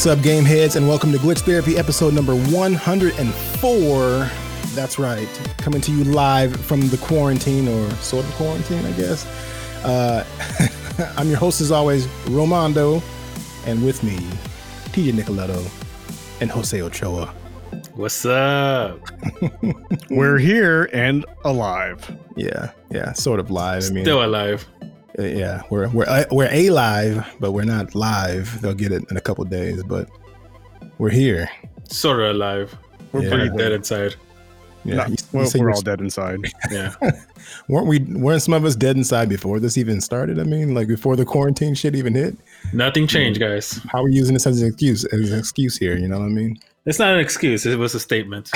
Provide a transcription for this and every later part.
What's up, game heads, and welcome to Glitch Therapy episode number 104. That's right, coming to you live from the quarantine or sort of quarantine, I guess. Uh, I'm your host, as always, Romando, and with me, TJ Nicoletto and Jose Ochoa. What's up? We're here and alive. Yeah, yeah, sort of live. I mean, Still alive. Uh, yeah, we're we're uh, we're a live, but we're not live. They'll get it in a couple days, but we're here. Sort of alive. We're Yeah. pretty dead inside. Yeah, No, you- you well, say we're you're- all dead inside. Yeah. weren't we? Weren't some of us dead inside before this even started? I mean, like before the quarantine shit even hit. Nothing changed, guys. How are we using this as an excuse? As an excuse here, you know what I mean? It's not an excuse. It was a statement.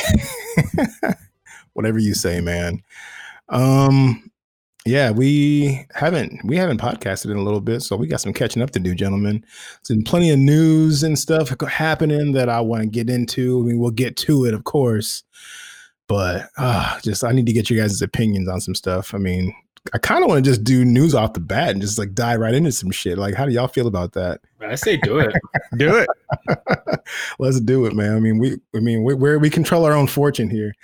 Whatever you say, man. Um, yeah, we haven't we haven't podcasted in a little bit, so we got some catching up to do, gentlemen. There's been plenty of news and stuff happening that I want to get into. I mean, we'll get to it, of course, but uh, just I need to get you guys' opinions on some stuff. I mean, I kind of want to just do news off the bat and just like dive right into some shit. Like, how do y'all feel about that? I say do it. Do it. Let's do it, man. I mean, we, I mean, we, we're, we control our own fortune here.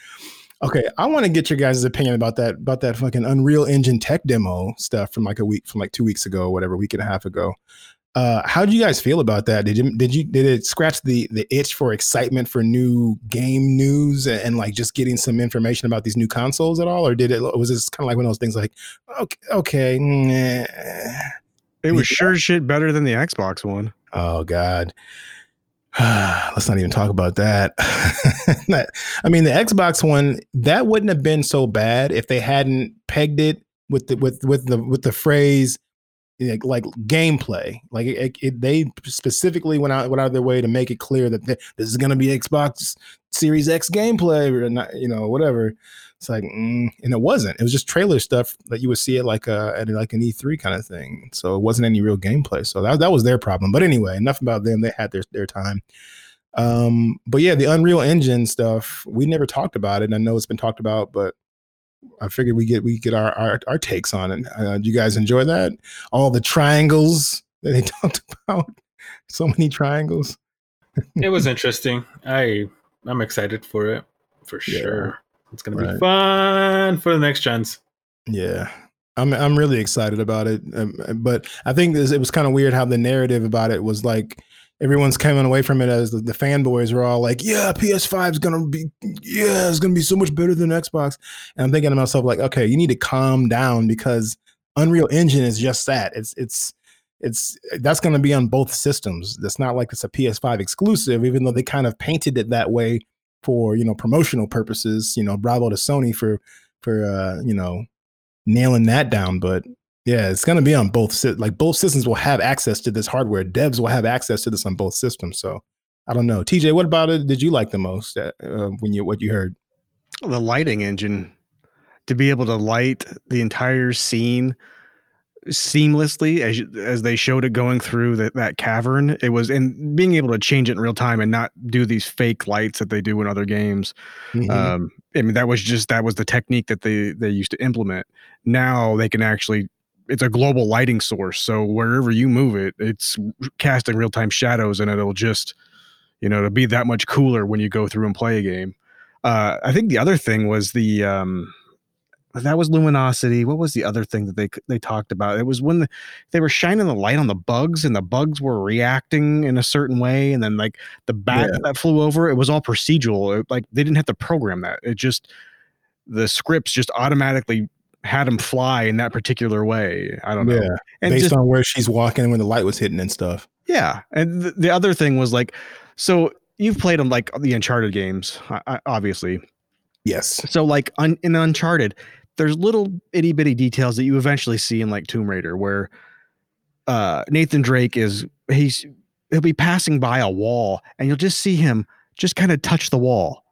Okay, I want to get your guys' opinion about that, about that fucking Unreal Engine tech demo stuff from like a week, from like two weeks ago, whatever, week and a half ago. Uh, how do you guys feel about that? Did you, did you, did it scratch the the itch for excitement for new game news and, and like just getting some information about these new consoles at all, or did it was this kind of like one of those things like, okay, okay, nah. It was sure shit better than the Xbox one. Oh God. Let's not even talk about that. I mean, the Xbox one that wouldn't have been so bad if they hadn't pegged it with the with with the with the phrase like, like gameplay. Like it, it, they specifically went out went out of their way to make it clear that th- this is going to be Xbox Series X gameplay or not, you know, whatever. It's like, mm, and it wasn't. It was just trailer stuff that you would see it like a at like an E3 kind of thing. So it wasn't any real gameplay. So that that was their problem. But anyway, enough about them. They had their their time. Um, but yeah, the Unreal Engine stuff we never talked about it. And I know it's been talked about, but I figured we get we get our our, our takes on it. Uh, do you guys enjoy that? All the triangles that they talked about. So many triangles. It was interesting. I I'm excited for it for sure. It's gonna be fun for the next gens. Yeah. I'm I'm really excited about it. Um, but I think this, it was kind of weird how the narrative about it was like everyone's coming away from it as the, the fanboys were all like, "Yeah, PS5 is gonna be, yeah, it's gonna be so much better than Xbox." And I'm thinking to myself like, "Okay, you need to calm down because Unreal Engine is just that. It's it's it's that's going to be on both systems. It's not like it's a PS5 exclusive, even though they kind of painted it that way for you know promotional purposes. You know, bravo to Sony for for uh, you know nailing that down. But yeah, it's to be on both. Like both systems will have access to this hardware. Devs will have access to this on both systems. So I don't know. TJ, what about it? Did you like the most uh, uh, when you what you heard? The lighting engine to be able to light the entire scene seamlessly as as they showed it going through that that cavern. It was and being able to change it in real time and not do these fake lights that they do in other games. Mhm. Um, I mean, that was just that was the technique that they they used to implement. Now they can actually. It's a global lighting source, so wherever you move it, it's casting real time shadows, and it'll just, you know, it'll be that much cooler when you go through and play a game. Uh, I think the other thing was the um, that was luminosity. What was the other thing that they they talked about? It was when the, they were shining the light on the bugs, and the bugs were reacting in a certain way, and then like the bat Yeah. that flew over, it was all procedural. It- like they didn't have to program that. It just the scripts just automatically had them fly in that particular way. I don't know. Yeah, And based just, on where she's walking and when the light was hitting and stuff. yeah, and th- the other thing was like, so you've played them like the Uncharted games, obviously. Yes. So like un, in Uncharted, there's little itty bitty details that you eventually see in like Tomb Raider, where uh, Nathan Drake is he's he'll be passing by a wall, and you'll just see him just kind of touch the wall,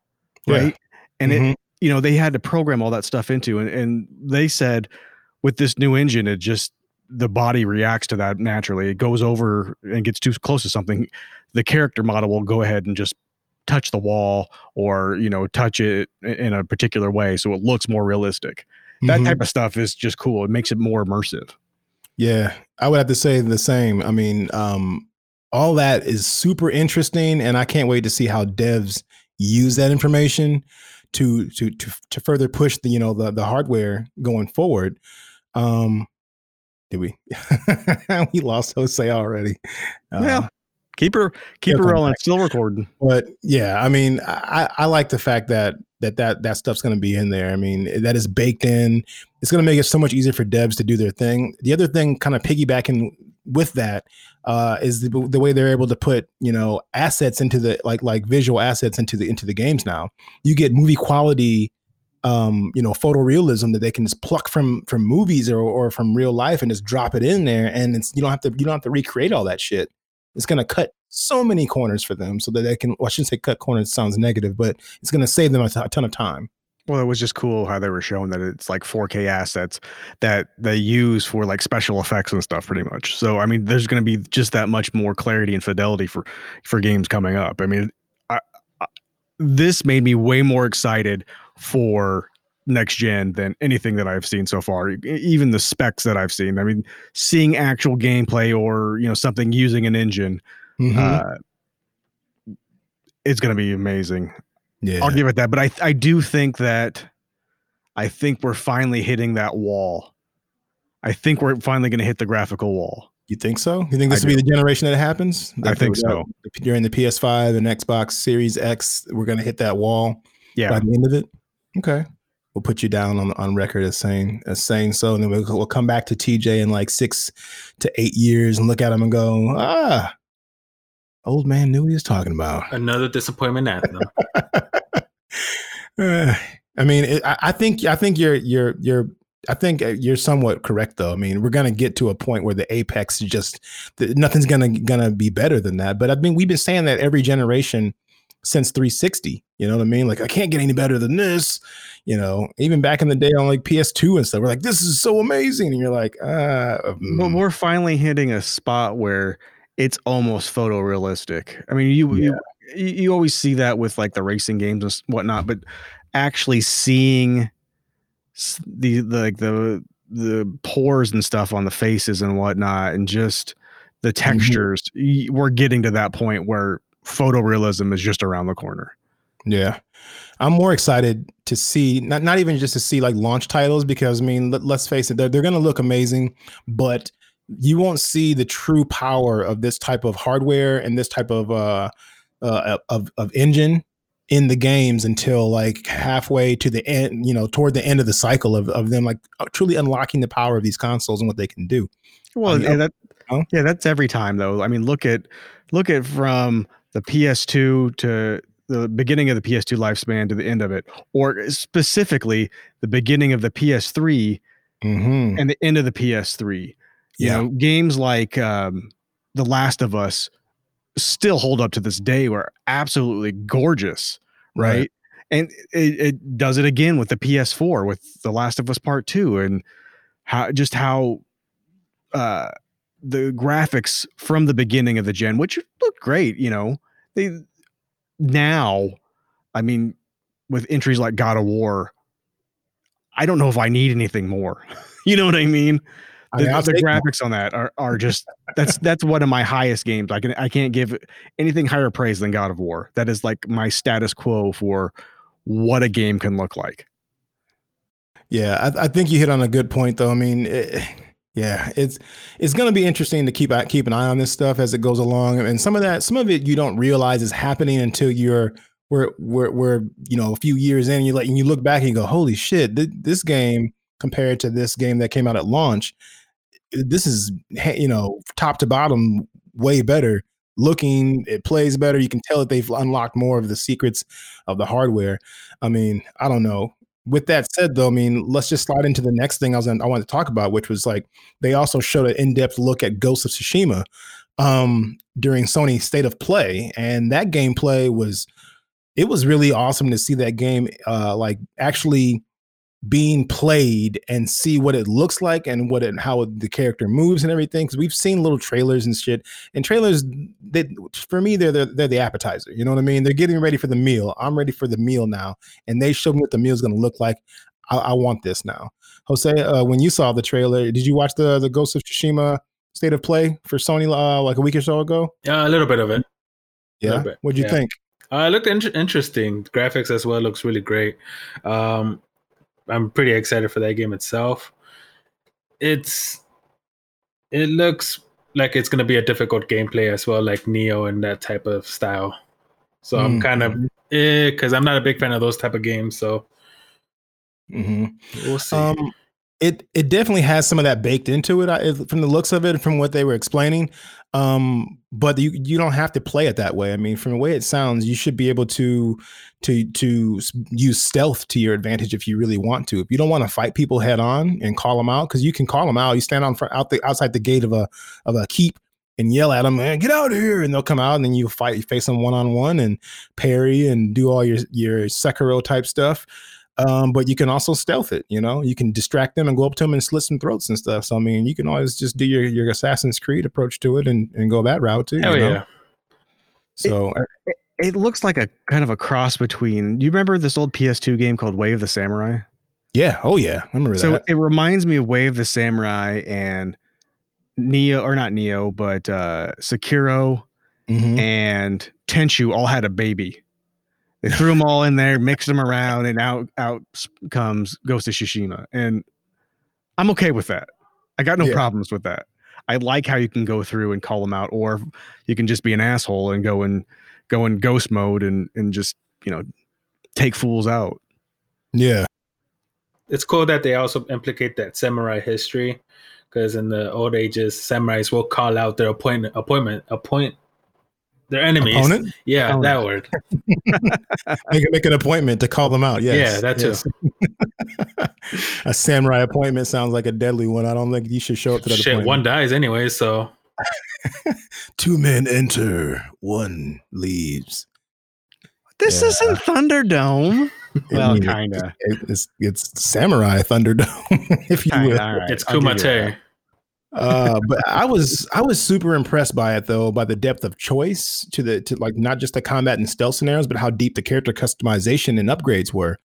Yeah. right? And Mhm. it you know they had to program all that stuff into, and, and they said with this new engine, it just the body reacts to that naturally. It goes over and gets too close to something. The character model will go ahead and just touch the wall or you know touch it in a particular way so it looks more realistic that Mhm. type of stuff is just cool it makes it more immersive Yeah, I would have to say the same. I mean, um, all that is super interesting, and I can't wait to see how devs use that information to to to to further push the you know the the hardware going forward. Um, did we? we lost Jose already. Uh, well, keep her keep her rolling, still recording. But yeah, I mean, I I like the fact that that that that stuff's going to be in there. I mean, that is baked in. It's going to make it so much easier for devs to do their thing. The other thing, kind of piggybacking with that, uh, is the, the way they're able to put you know assets into the like like visual assets into the into the games. Now you get movie quality um, you know, photorealism that they can just pluck from from movies or, or from real life and just drop it in there, and it's you don't have to you don't have to recreate all that shit. It's gonna cut so many corners for them so that they can. Well, I shouldn't say cut corners; sounds negative, but it's gonna save them a, t- a ton of time. Well, it was just cool how they were showing that it's like 4K assets that they use for like special effects and stuff, pretty much. So, I mean, there's going to be just that much more clarity and fidelity for for games coming up. I mean, I, I, this made me way more excited for next gen than anything that I've seen so far. Even the specs that I've seen. I mean, seeing actual gameplay or you know something using an engine, mm-hmm. uh, it's going to be amazing. Yeah, I'll give it that. But I I do think that I think we're finally hitting that wall. I think we're finally going to hit the graphical wall. You think so? You think this will be the generation that it happens? I think so. During the PS5 and Xbox Series X, we're going to hit that wall. Yeah. By the end of it. Okay. We'll put you down on on record as saying as saying so, and then we'll, we'll come back to TJ in like six to eight years and look at him and go, ah, old man knew what he was talking about. Another disappointment anthem. I mean, it, I, I think I think you're you're you're I think uh, you're somewhat correct, though. I mean, we're gonna get to a point where the apex is just nothing's gonna gonna be better than that. But I mean, we've been saying that every generation since 360. You know what I mean? Like I can't get any better than this. You know, even back in the day on like PS2 and stuff, we're like, this is so amazing, and you're like, ah. Mm. But we're finally hitting a spot where it's almost photorealistic. I mean, you yeah. you you always see that with like the racing games and whatnot, but actually seeing the, the like the the pores and stuff on the faces and whatnot, and just the mm-hmm. textures, mm-hmm. we're getting to that point where photorealism is just around the corner. Yeah. I'm more excited to see not not even just to see like launch titles because I mean let, us face it they're they're going to look amazing but you won't see the true power of this type of hardware and this type of uh, uh of of engine in the games until like halfway to the end, you know, toward the end of the cycle of, of them like uh, truly unlocking the power of these consoles and what they can do. Well, I mean, yeah, that, oh. yeah, that's every time though. I mean, look at look at from the PS2 to the beginning of the PS2 lifespan to the end of it, or specifically the beginning of the PS3 mm-hmm. and the end of the PS3. You yeah. know, games like um, The Last of Us still hold up to this day. Were absolutely gorgeous, right? right. And it, it does it again with the PS4 with The Last of Us Part Two, and how just how uh, the graphics from the beginning of the gen, which looked great, you know, they now, I mean, with entries like God of War, I don't know if I need anything more. you know what I mean? The, I mean, the graphics on that are, are just that's that's one of my highest games. I can I can't give anything higher praise than God of War. That is like my status quo for what a game can look like. Yeah, I, I think you hit on a good point, though. I mean, it, yeah, it's it's going to be interesting to keep keep an eye on this stuff as it goes along, and some of that, some of it you don't realize is happening until you're we're we're, we're you know a few years in. You like and you look back and you go, holy shit, th- this game compared to this game that came out at launch, this is you know top to bottom way better looking. It plays better. You can tell that they've unlocked more of the secrets of the hardware. I mean, I don't know with that said, though, I mean, let's just slide into the next thing I was in, I wanted to talk about, which was like they also showed an in-depth look at Ghost of Tsushima um, during Sony State of Play, and that gameplay was it was really awesome to see that game uh, like actually being played and see what it looks like and what it how the character moves and everything because we've seen little trailers and shit and trailers that for me they're, they're they're the appetizer you know what i mean they're getting ready for the meal i'm ready for the meal now and they show me what the meal's going to look like I, I, want this now jose uh, when you saw the trailer did you watch the the ghost of tsushima state of play for Sony uh, like a week or so ago? Uh, a little bit of it. Yeah. What'd you yeah. think? Uh, it looked in- interesting. Graphics as well looks really great. Um, I'm pretty excited for that game itself. It's it looks like it's going to be a difficult gameplay as well, like Nioh and that type of style. So I'm Mm. kind of eh, because I'm not a big fan of those type of games. So Mm-hmm. we'll see. Um, it it definitely has some of that baked into it, I, from the looks of it, from what they were explaining. Um, but you you don't have to play it that way. I mean, from the way it sounds, you should be able to to to use stealth to your advantage if you really want to. If you don't want to fight people head on and call them out, because you can call them out. You stand on front out the outside the gate of a of a keep and yell at them, man, get out of here, and they'll come out, and then you fight, you face them one on one and parry and do all your your Sekiro type stuff um, but you can also stealth it. You know, you can distract them and go up to them and slit some throats and stuff. So I mean, you can always just do your your Assassin's Creed approach to it and and go that route too. Hell you know? yeah. So uh, It looks like a kind of a cross between. Do you remember this old PS2 game called Way of the Samurai? yeah, oh yeah, I remember So that. it reminds me of Way of the Samurai and Nioh, or not Nioh, but uh, Sekiro Mhm. and Tenchu all had a baby. They threw them all in there, mixed them around, and out out comes Ghost of Tsushima. And I'm okay with that. I got no Yeah. problems with that. I like how you can go through and call them out, or you can just be an asshole and go and go in ghost mode and and just you know take fools out. Yeah, it's cool that they also implicate that samurai history because in the old ages samurais will call out their appointment appointment appoint their enemies opponent. yeah Opponent. that word Make, make an appointment to call them out. Yes. yeah that too yes. a samurai appointment sounds like a deadly one. I don't think you should show up to that shit appointment. one dies anyway so Two men enter, one leaves. This Yeah. isn't Thunderdome. I Well, mean, kinda. it- it's it's samurai Thunderdome, if you will. Kinda, all right, it's I'll give you kumite that. Uh but i was i was super impressed by it though by the depth of choice to the to like not just the combat and stealth scenarios but how deep the character customization and upgrades were.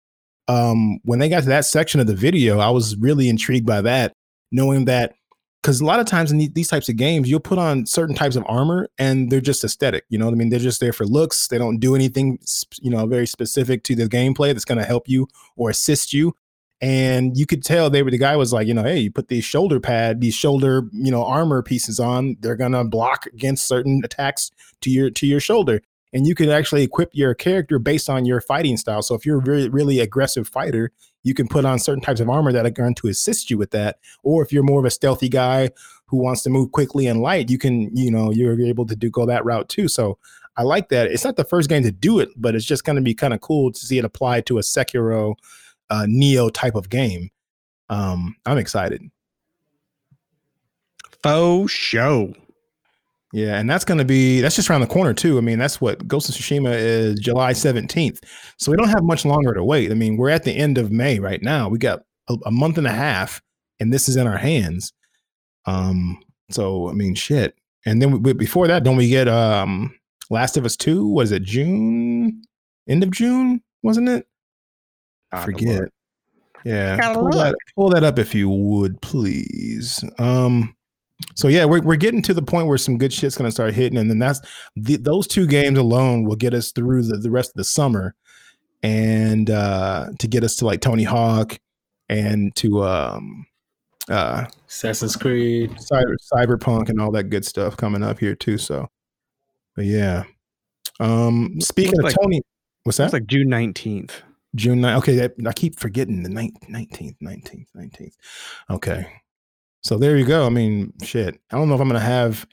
Um when they got to that section of the video i was really intrigued by that knowing that because a lot of times in these types of games you'll put on certain types of armor and they're just aesthetic you know what i mean? They're just there for looks. They don't do anything you know very specific to the gameplay that's going to help you or assist you and you could tell they were the guy was like you know hey you put these shoulder pad these shoulder you know armor pieces on they're gonna block against certain attacks to your to your shoulder. And you can actually equip your character based on your fighting style. So if you're a really really aggressive fighter you can put on certain types of armor that are going to assist you with that. Or if you're more of a stealthy guy who wants to move quickly and light you can you know you're able to do go that route too. So i like that. It's not the first game to do it but it's just going to be kind of cool to see it applied to a sekiro uh, Nioh type of game. Um, I'm excited. Faux show. Yeah, and that's going to be that's just around the corner too. I mean, that's what Ghost of Tsushima is July 17th. So we don't have much longer to wait. I mean, we're at the end of May right now. We got a, a month and a half and this is in our hands. Um, so I mean, shit. And then we, before that, don't we get um Last of Us 2? Was it June? End of June, wasn't it? I forget. Yeah, pull that, pull that up if you would, please. Um, so yeah, we're we're getting to the point where some good shit's gonna start hitting, and then that's the, those two games alone will get us through the, the rest of the summer, and uh, to get us to like Tony Hawk and to um, uh, assassin's creed cyber cyberpunk and all that good stuff coming up here too. So, but yeah. Um, speaking of like- Tony, what's that? That's like June 19th. June 9th. Okay, that, I keep forgetting the ninth- 19th, 19th, 19th. Okay. So there you go. I mean, shit. I don't know if I'm going to have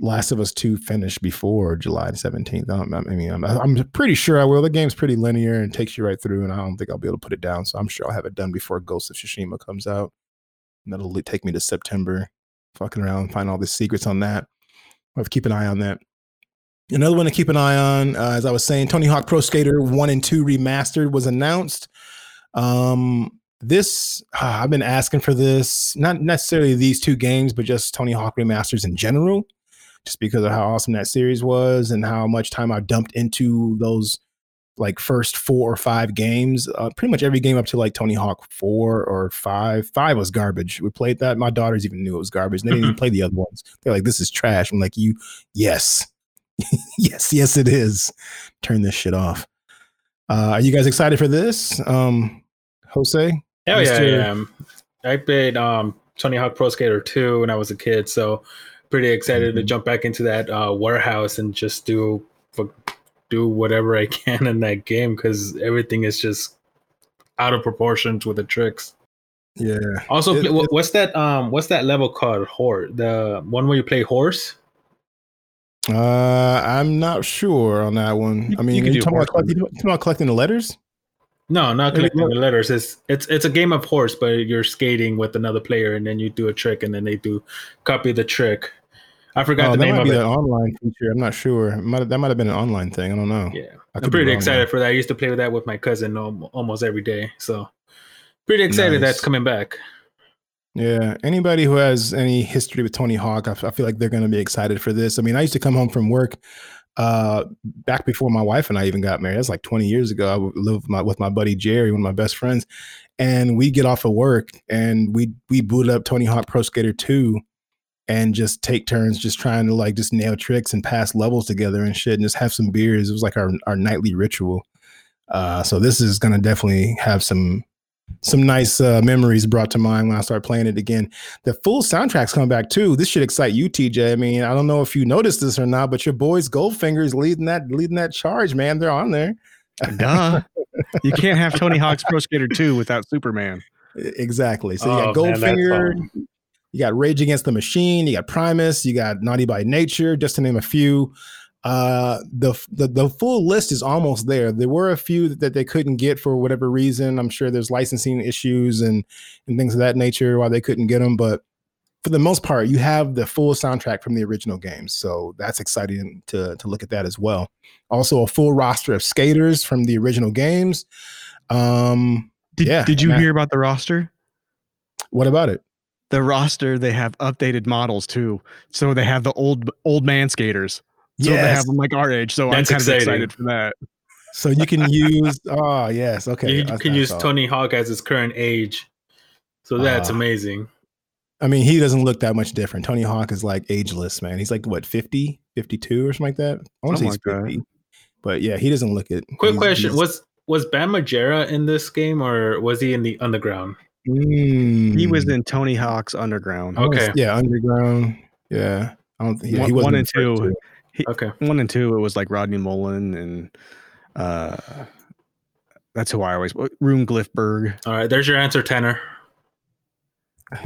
Last of Us 2 finished before July 17th. I, I mean, I'm, I'm pretty sure I will. The game's pretty linear and takes you right through, and I don't think I'll be able to put it down. So I'm sure I'll have it done before Ghost of Tsushima comes out. And that'll take me to September, fucking around and find all the secrets on that. I'll have to keep an eye on that. Another one to keep an eye on, uh, as I was saying, Tony Hawk Pro Skater 1 and 2 Remastered was announced. Um, this, uh, I've been asking for this, not necessarily these two games, but just Tony Hawk Remasters in general, just because of how awesome that series was and how much time I dumped into those like first four or five games. Uh, pretty much every game up to like Tony Hawk four or five. Five was garbage. We played that. My daughters even knew it was garbage. They didn't even play the other ones. They're like, "This is trash." I'm like, "You, yes, yes, yes, it is. Turn this shit off." Uh, are you guys excited for this, um, Jose? Hell yeah, I am. I played um, Tony Hawk Pro Skater 2 when I was a kid, so pretty excited to Mhm. jump back into that uh, warehouse and just do do whatever I can in that game because everything is just out of proportions with the tricks. Yeah. Also, It- what's that? Um, what's that level called? Horse, the one where you play horse. Uh, I'm not sure on that one. I mean, you could you talking about, you talking about collecting the letters? No, not collecting the letters. It's it's it's a game of horse, but you're skating with another player, and then you do a trick, and then they do copy the trick. I forgot Oh, the name of it. an online feature. I'm not sure. Might, that might have been an online thing. I don't know. Yeah, I'm pretty excited for that. I used to play with that with my cousin almost every day. So pretty excited Nice. that's coming back. Yeah, anybody who has any history with Tony Hawk, I, feel like they're going to be excited for this. I mean, I used to come home from work uh, back before my wife and I even got married. That's like 20 years ago. I would live with my, with my buddy Jerry, one of my best friends, and we get off of work and we we boot up Tony Hawk Pro Skater 2 and just take turns just trying to like just nail tricks and pass levels together and shit and just have some beers. It was like our our nightly ritual. Uh, so this is going to definitely have some some nice uh, memories brought to mind when I start playing it again. The full soundtrack's come back too. This should excite you, TJ. I mean, I don't know if you noticed this or not, but your boys Goldfinger's leading that leading that charge, man. They're on there. Duh. you can't have Tony Hawk's Pro Skater 2 without Superman. Exactly. So you got Oh, Goldfinger, fun. you got Rage Against the Machine, you got Primus, you got Naughty by Nature, just to name a few. Uh, the, the the full list is almost there. There were a few that they couldn't get for whatever reason. I'm sure there's licensing issues and and things of that nature why they couldn't get them. But for the most part, you have the full soundtrack from the original games, so that's exciting to to look at that as well. Also, a full roster of skaters from the original games. Um, Did, Yeah, did you hear about the roster? what about it? The roster, they have updated models too. So they have the old old man skaters. So they have them like our age. So That's I'm kind exciting. of excited for that. So you can use. oh yes, okay. you I- can use saw. Tony Hawk as his current age. So that's Ah. amazing. I mean, he doesn't look that much different. Tony Hawk is like ageless, man. He's like what 50, 52 or something like that. I want to say he's Something like 50. But yeah, he doesn't look it. Quick He's- question: he's- Was was Bam Margera in this game, or was he in the underground? He was Mm, in Tony Hawk's Underground. Okay. s- Yeah, underground. Yeah. I don't think yeah, One- he wasn't one and the two. Two. Okay, One and two, it was like Rodney Mullen and uh that's who I always Rune Glifberg. all right. There's your answer, Tanner.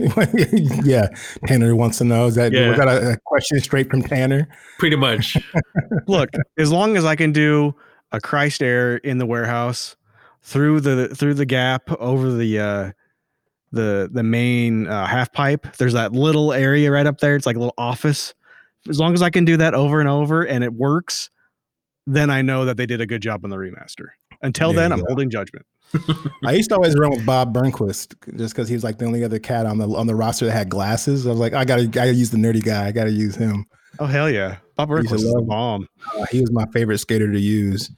yeah. Tanner wants to know. Is that Yeah. was that a, a question straight from Tanner? Pretty much. Look, as long as I can do a Christ air in the warehouse through the through the gap over the uh the the main uh, half pipe, there's that little area right up there. It's like a little office. As long as I can do that over and over and it works, then I know that they did a good job on the remaster. Until There then, I'm holding judgment. I used to always run with Bob Burnquist just because he was like the only other cat on the on the roster that had glasses. I was like, I gotta, gotta use the nerdy guy. I gotta use him. Oh hell yeah, Bob I Burnquist is the bomb. Uh, he was my favorite skater to use.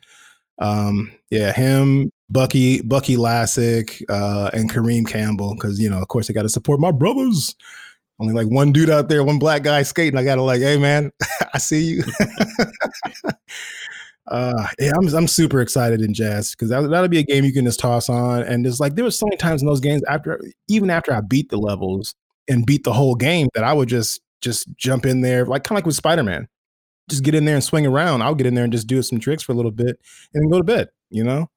Um, yeah, him, Bucky, Bucky Lasek, uh, and Kareem Campbell, because you know, of course, I got to support my brothers. Only like one dude out there, one black guy skating. I gotta like, hey man, I see you. uh, yeah, I'm I'm super excited in jazz because that, that'll be a game you can just toss on. And there's like there was so many times in those games after even after I beat the levels and beat the whole game that I would just just jump in there like kind of like with Spider Man just get in there and swing around. I'll get in there and just do some tricks for a little bit and then go to bed, you know?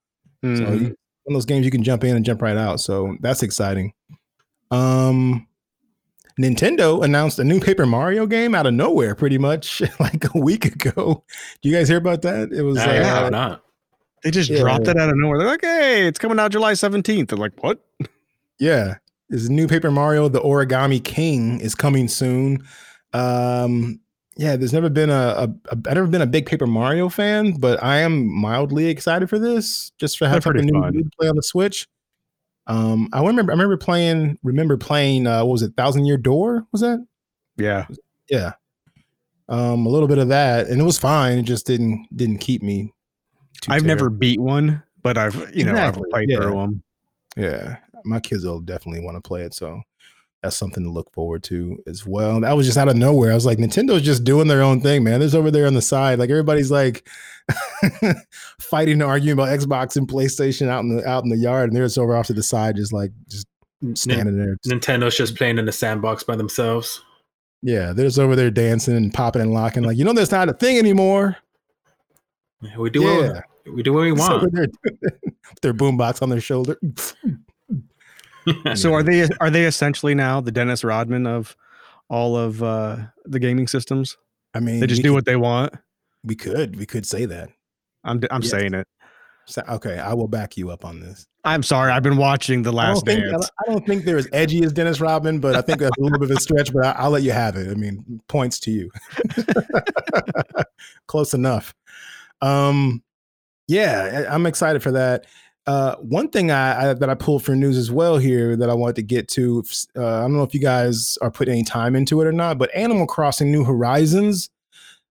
So Mhm. you, one of those games you can jump in and jump right out. So that's exciting. Um Nintendo announced a new Paper Mario game out of nowhere pretty much like a week ago. Do you guys hear about that? It was I uh, have not. They just Yeah. dropped it out of nowhere. They're like, "Hey, it's coming out July 17th." They're like, "What?" Yeah. This new Paper Mario, the Origami King, is coming soon. Um, yeah, there's never been a, a, a I've never been a big Paper Mario fan, but I am mildly excited for this just for having a something new fun. to play on the Switch. Um, I remember I remember playing remember playing uh what was it, Thousand Year Door? Was that? Yeah, Yeah. Um, a little bit of that, and it was fine. It just didn't didn't keep me. I've never beat one, but I've you know Exactly, I've played yeah. through them. Yeah, my kids will definitely want to play it. So that's something to look forward to as well. That was just out of nowhere. I was like, Nintendo's just doing their own thing, man. There's over there on the side, like everybody's like fighting and arguing about Xbox and PlayStation out in the out in the yard, and they're just over off to the side, just like just standing there. Nintendo's just playing in the sandbox by themselves. Yeah, they're just over there dancing and popping and locking, like you know, that's not a thing anymore. We do Yeah. what we do what we want. with their boombox on their shoulder. So are they are they essentially now the Dennis Rodman of all of uh, the gaming systems? I mean, They just do could- what they want. we could we could say that. I'm I'm Yes. saying it. So, okay, I will back you up on this. I'm sorry. I've been watching The I Last don't, think, I Dance. don't- I don't think they're as edgy as Dennis Rodman, but I think that's a little bit of a stretch. But I, I'll let you have it. I mean, points to you. Close enough. Um, yeah, I'm excited for that. Uh, one thing I, I that I pulled for news as well here that I wanted to get to. Uh, I don't know if you guys are putting any time into it or not, but Animal Crossing New Horizons,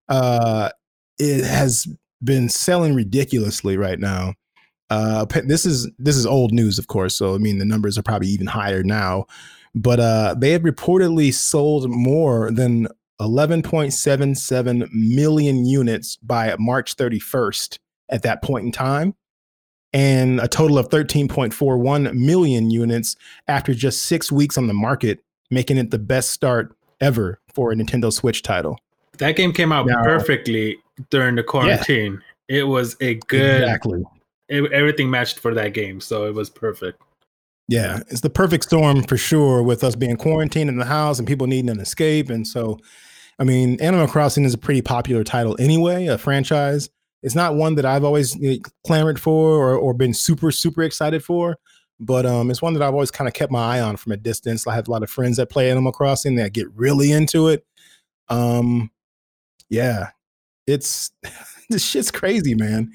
uh, it has been selling ridiculously right now. Uh, this is this is old news, of course. So I mean, the numbers are probably even higher now. But uh, they have reportedly sold more than 11.77 million units by March 31st. At that point in time, and a total of 13.41 million units after just six weeks on the market, making it the best start ever for a Nintendo Switch title. that game came out Now- perfectly during the quarantine. It was a good Exactly. it- everything matched for that game, so it was perfect. Yeah, it's the perfect storm for sure with us being quarantined in the house and people needing an escape. And so, I mean, Animal Crossing is a pretty popular title anyway, a franchise. It's not one that I've always you know, clamored for or, or been super, super excited for, but um, it's one that I've always kind of kept my eye on from a distance. I have a lot of friends that play Animal Crossing that get really into it. Um, yeah, it's this shit's crazy, man.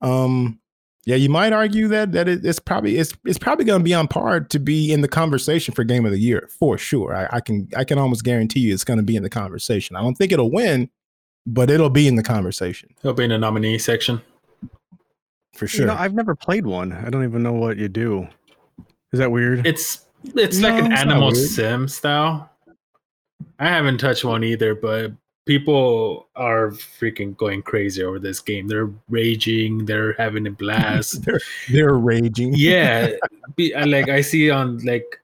Um, yeah, you might argue that that it, it's probably it's it's probably going to be on par to be in the conversation for game of the year for sure. I, I can I can almost guarantee you it's going to be in the conversation. I don't think it'll win, but it'll be in the conversation It'll be in the nominee section. for You sure. know, I've never played one. I don't even know what you do. Is that weird? It's it's like an it's animal sim style. I haven't touched one either, but people are freaking going crazy over this game. They're raging. They're having a blast. they're they're raging. yeah, be, like I see on like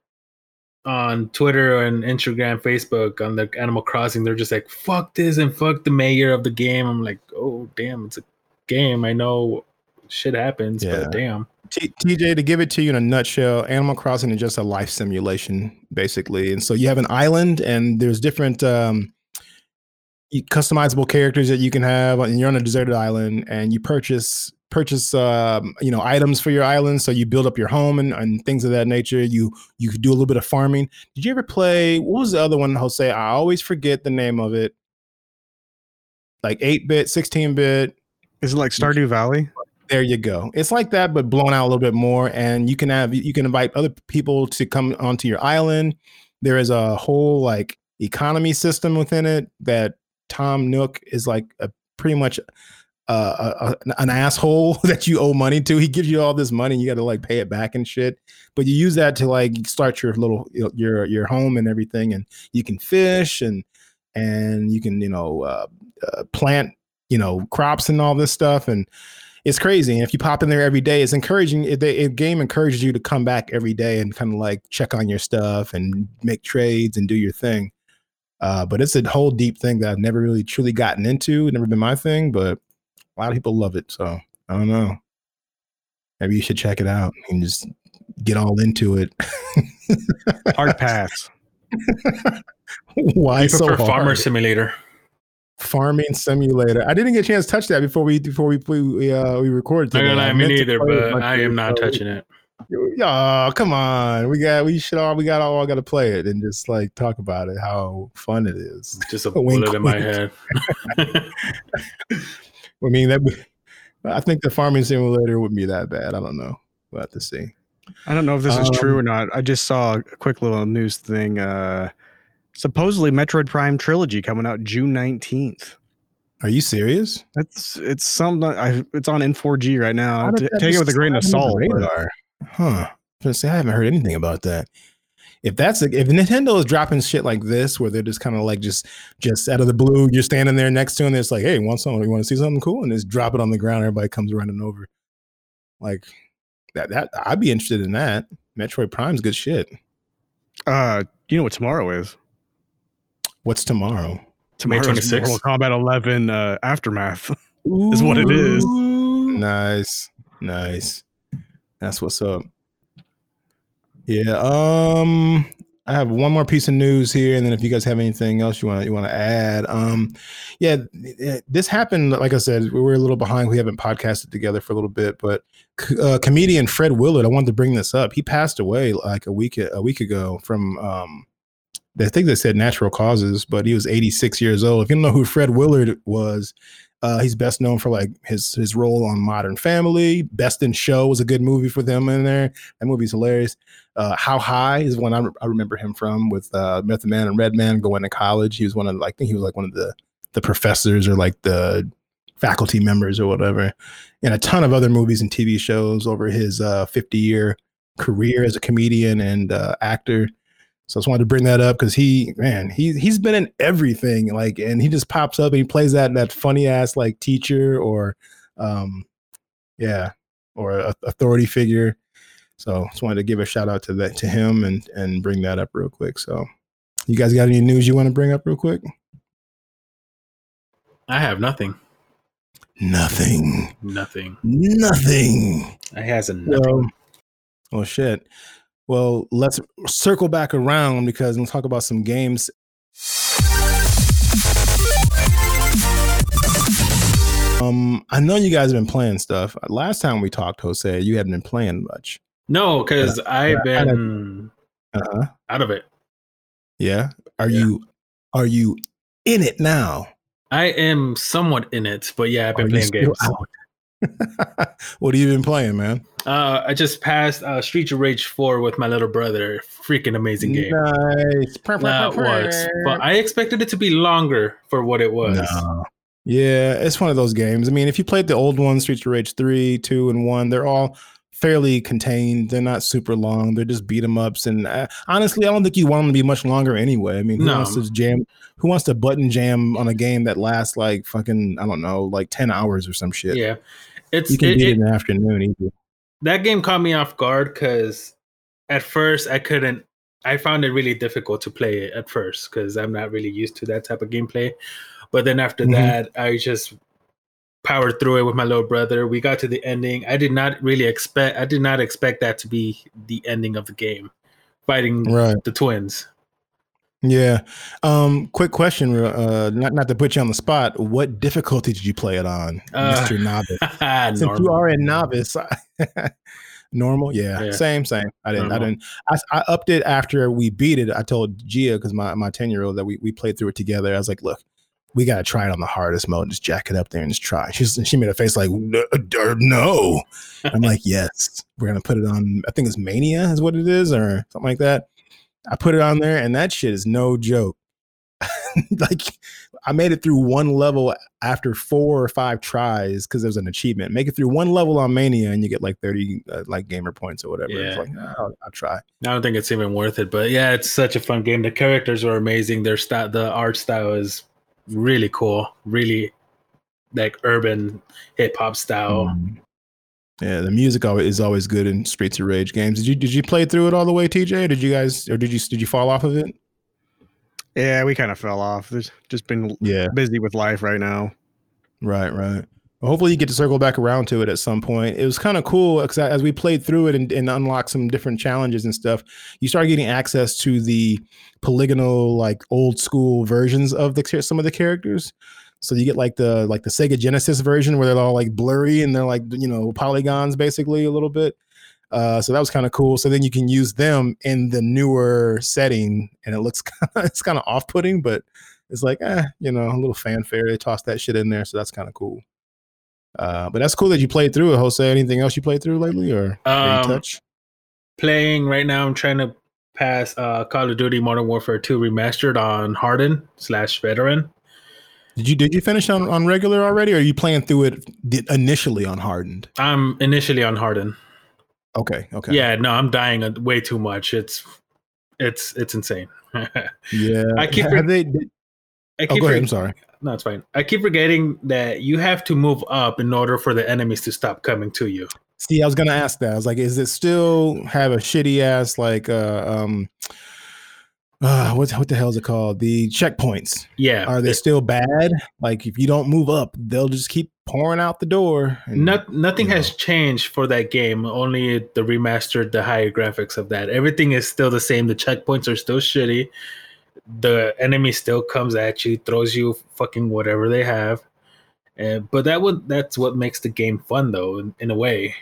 on Twitter and Instagram, Facebook on the Animal Crossing, they're just like fuck this and fuck the mayor of the game. I'm like, oh damn, it's a game. I know shit happens, Yeah. but damn. T- TJ, to give it to you in a nutshell, Animal Crossing is just a life simulation, basically. And so you have an island, and there's different um, customizable characters that you can have, and you're on a deserted island, and you purchase purchase um, you know items for your island. So you build up your home and, and things of that nature. You you could do a little bit of farming. Did you ever play? What was the other one, Jose? I always forget the name of it. Like eight bit, sixteen bit. Is it like Stardew Valley? There you go. It's like that, but blown out a little bit more. And you can have you can invite other people to come onto your island. There is a whole like economy system within it that Tom Nook is like a pretty much uh, a, an asshole that you owe money to. He gives you all this money, and you got to like pay it back and shit. But you use that to like start your little your your home and everything, and you can fish and and you can you know uh, uh, plant you know crops and all this stuff and it's crazy. And if you pop in there every day, it's encouraging. The game encourages you to come back every day and kind of like check on your stuff and make trades and do your thing. Uh, but it's a whole deep thing that I've never really truly gotten into. Never been my thing, but a lot of people love it. So I don't know. Maybe you should check it out and just get all into it. Hard pass. Why I so prefer hard? Farmer Simulator. farming simulator. I didn't get a chance to touch that before we before we we, we uh we recorded. Not today. gonna lie, I me meant to neither, but I am not touching it. Oh, come on. We got we should all we got all got to play it and just like talk about it, how fun it is. Just a Wink, bullet in my head. I mean that would- I think the farming simulator wouldn't be that bad. I don't know. We'll have to see. I don't know if this is true Um, or not. I just saw a quick little news thing. Uh, supposedly, Metroid Prime trilogy coming out June nineteenth. Are you serious? That's it's some. I, it's on N4G right now. T- Take it with a grain of slide under the salt. radar? Huh. I say I haven't heard anything about that. If that's if Nintendo is dropping shit like this, where they're just kind of like just just out of the blue, you're standing there next to them, it's like, hey, want something? You want to see something cool? And just drop it on the ground. Everybody comes running over. Like that. That I'd be interested in that. Metroid Prime's good shit. Uh, you know what tomorrow is? What's tomorrow? Tomorrow 26th? Mortal Kombat 11 uh, aftermath. Is what it is. Nice, nice. That's what's up. Yeah. Um, I have one more piece of news here, and then if you guys have anything else you want you want to add, um, yeah, this happened. Like I said, we were a little behind. We haven't podcasted together for a little bit, but uh, comedian Fred Willard, I wanted to bring this up. He passed away like a week a week ago from um, I think they said natural causes, but he was 86 years old. If you don't know who Fred Willard was, uh, he's best known for like his his role on Modern Family. Best in Show was a good movie for them in there. That movie's hilarious. Uh, How High is one I, re- I remember him from with uh, Method Man and Redman going to college. He was one of like I think he was like one of the the professors or like the faculty members or whatever, and a ton of other movies and TV shows over his uh, 50 year career as a comedian and uh, actor. So I just wanted to bring that up because he, man, he he's been in everything. Like, and he just pops up and he plays that that funny ass like teacher or, um, yeah, or a, authority figure. So just wanted to give a shout out to that to him and and bring that up real quick. So, you guys got any news you want to bring up real quick? I have nothing. Nothing. Nothing. Nothing. I has a nothing. Well, shit. Well, let's circle back around because we'll talk about some games. Um, I know you guys have been playing stuff. Last time we talked, Jose, you hadn't been playing much. no, because I've I- I- been Uh-huh. out of it. Yeah. Are Yeah. you are you in it now? I am somewhat in it, but yeah, I've been Are playing games. out? what have you been playing, man? Uh, I just passed uh, Street of Rage 4 with my little brother. Freaking amazing game. Nice. That was, but I expected it to be longer for what it was. No. Yeah, it's one of those games. I mean, if you played the old ones, Streets of Rage 3, 2, and 1, they're all fairly contained. They're not super long. They're just beat 'em ups. And uh, honestly, I don't think you want them to be much longer anyway. I mean, who No. wants to jam? Who wants to button jam on a game that lasts like fucking, I don't know, like 10 hours or some shit? Yeah, it's You can it- it, in the afternoon easy. that game caught me off guard because at first I couldn't. I found it really difficult to play it at first because I'm not really used to that type of gameplay. But then after Mhm. that, I just powered through it with my little brother. We got to the ending. I did not really expect. I did not expect that to be the ending of the game, fighting Right. the twins. Yeah. Um, quick question, uh, not, not to put you on the spot. What difficulty did you play it on, Uh, Mr. Novice? Since you are a novice, normal, yeah, Yeah. same, same. I didn't, I didn't. I, I upped it after we beat it. I told Gia because my my ten year old that we we played through it together. I was like, look, we gotta try it on the hardest mode. Just jack it up there and just try. She's she made a face like uh, no. I'm like, yes, we're gonna put it on. I think it's Mania is what it is, or something like that. I put it on there, and that shit is no joke. like I made it through one level after four or five tries because there's an achievement. Make it through one level on Mania and you get like 30 uh, like gamer points or whatever. It's Yeah. like, "Ah, I'll, I'll try. I don't think it's even worth it, but yeah, it's such a fun game. The characters are amazing. Their style, the art style is really cool. Really like urban hip hop style. Um, yeah, the music always, is always good in Streets of Rage games. Did you did you play through it all the way, TJ? Did you guys or did you did you fall off of it? Yeah, we kind of fell off. There's just been Yeah, busy with life right now. right, right. Well, hopefully you get to circle back around to it at some point. It was kind of cool because as we played through it and, and unlocked some different challenges and stuff, you start getting access to the polygonal, like old school versions of the some of the characters. So you get like the like the Sega Genesis version where they're all like blurry and they're like you know polygons basically a little bit. Uh, so that was kind of cool. So then you can use them in the newer setting, and it looks kind of, it's kind of off putting, but it's like eh, you know a little fanfare. They toss that shit in there, so that's kind of cool. Uh, but that's cool that you played through it, Jose. Anything else you played through lately, or or Um, touch? Playing right now, I'm trying to pass uh, Call of Duty Modern Warfare 2 remastered on Hardened slash Veteran. Did you did you finish on, on regular already, or are you playing through it initially on hardened? I'm initially on Harden. Okay, okay, Yeah, no, I'm dying a- way too much. It's it's it's insane. yeah. I keep Have re- they? did- I oh, keep go ahead. I'm sorry. No, it's fine. I keep forgetting that you have to move up in order for the enemies to stop coming to you. See, I was gonna ask that. I was like, is it still have a shitty ass like uh um uh what what the hell is it called? The checkpoints. Yeah. Are they it- still bad? Like if you don't move up, they'll just keep pouring out the door. and- not, nothing has know. changed for that game. Only the remastered, the higher graphics of that. Everything is still the same. The checkpoints are still shitty. The enemy still comes at you, throws you fucking whatever they have. And but that would that's what makes the game fun though, in, in a way.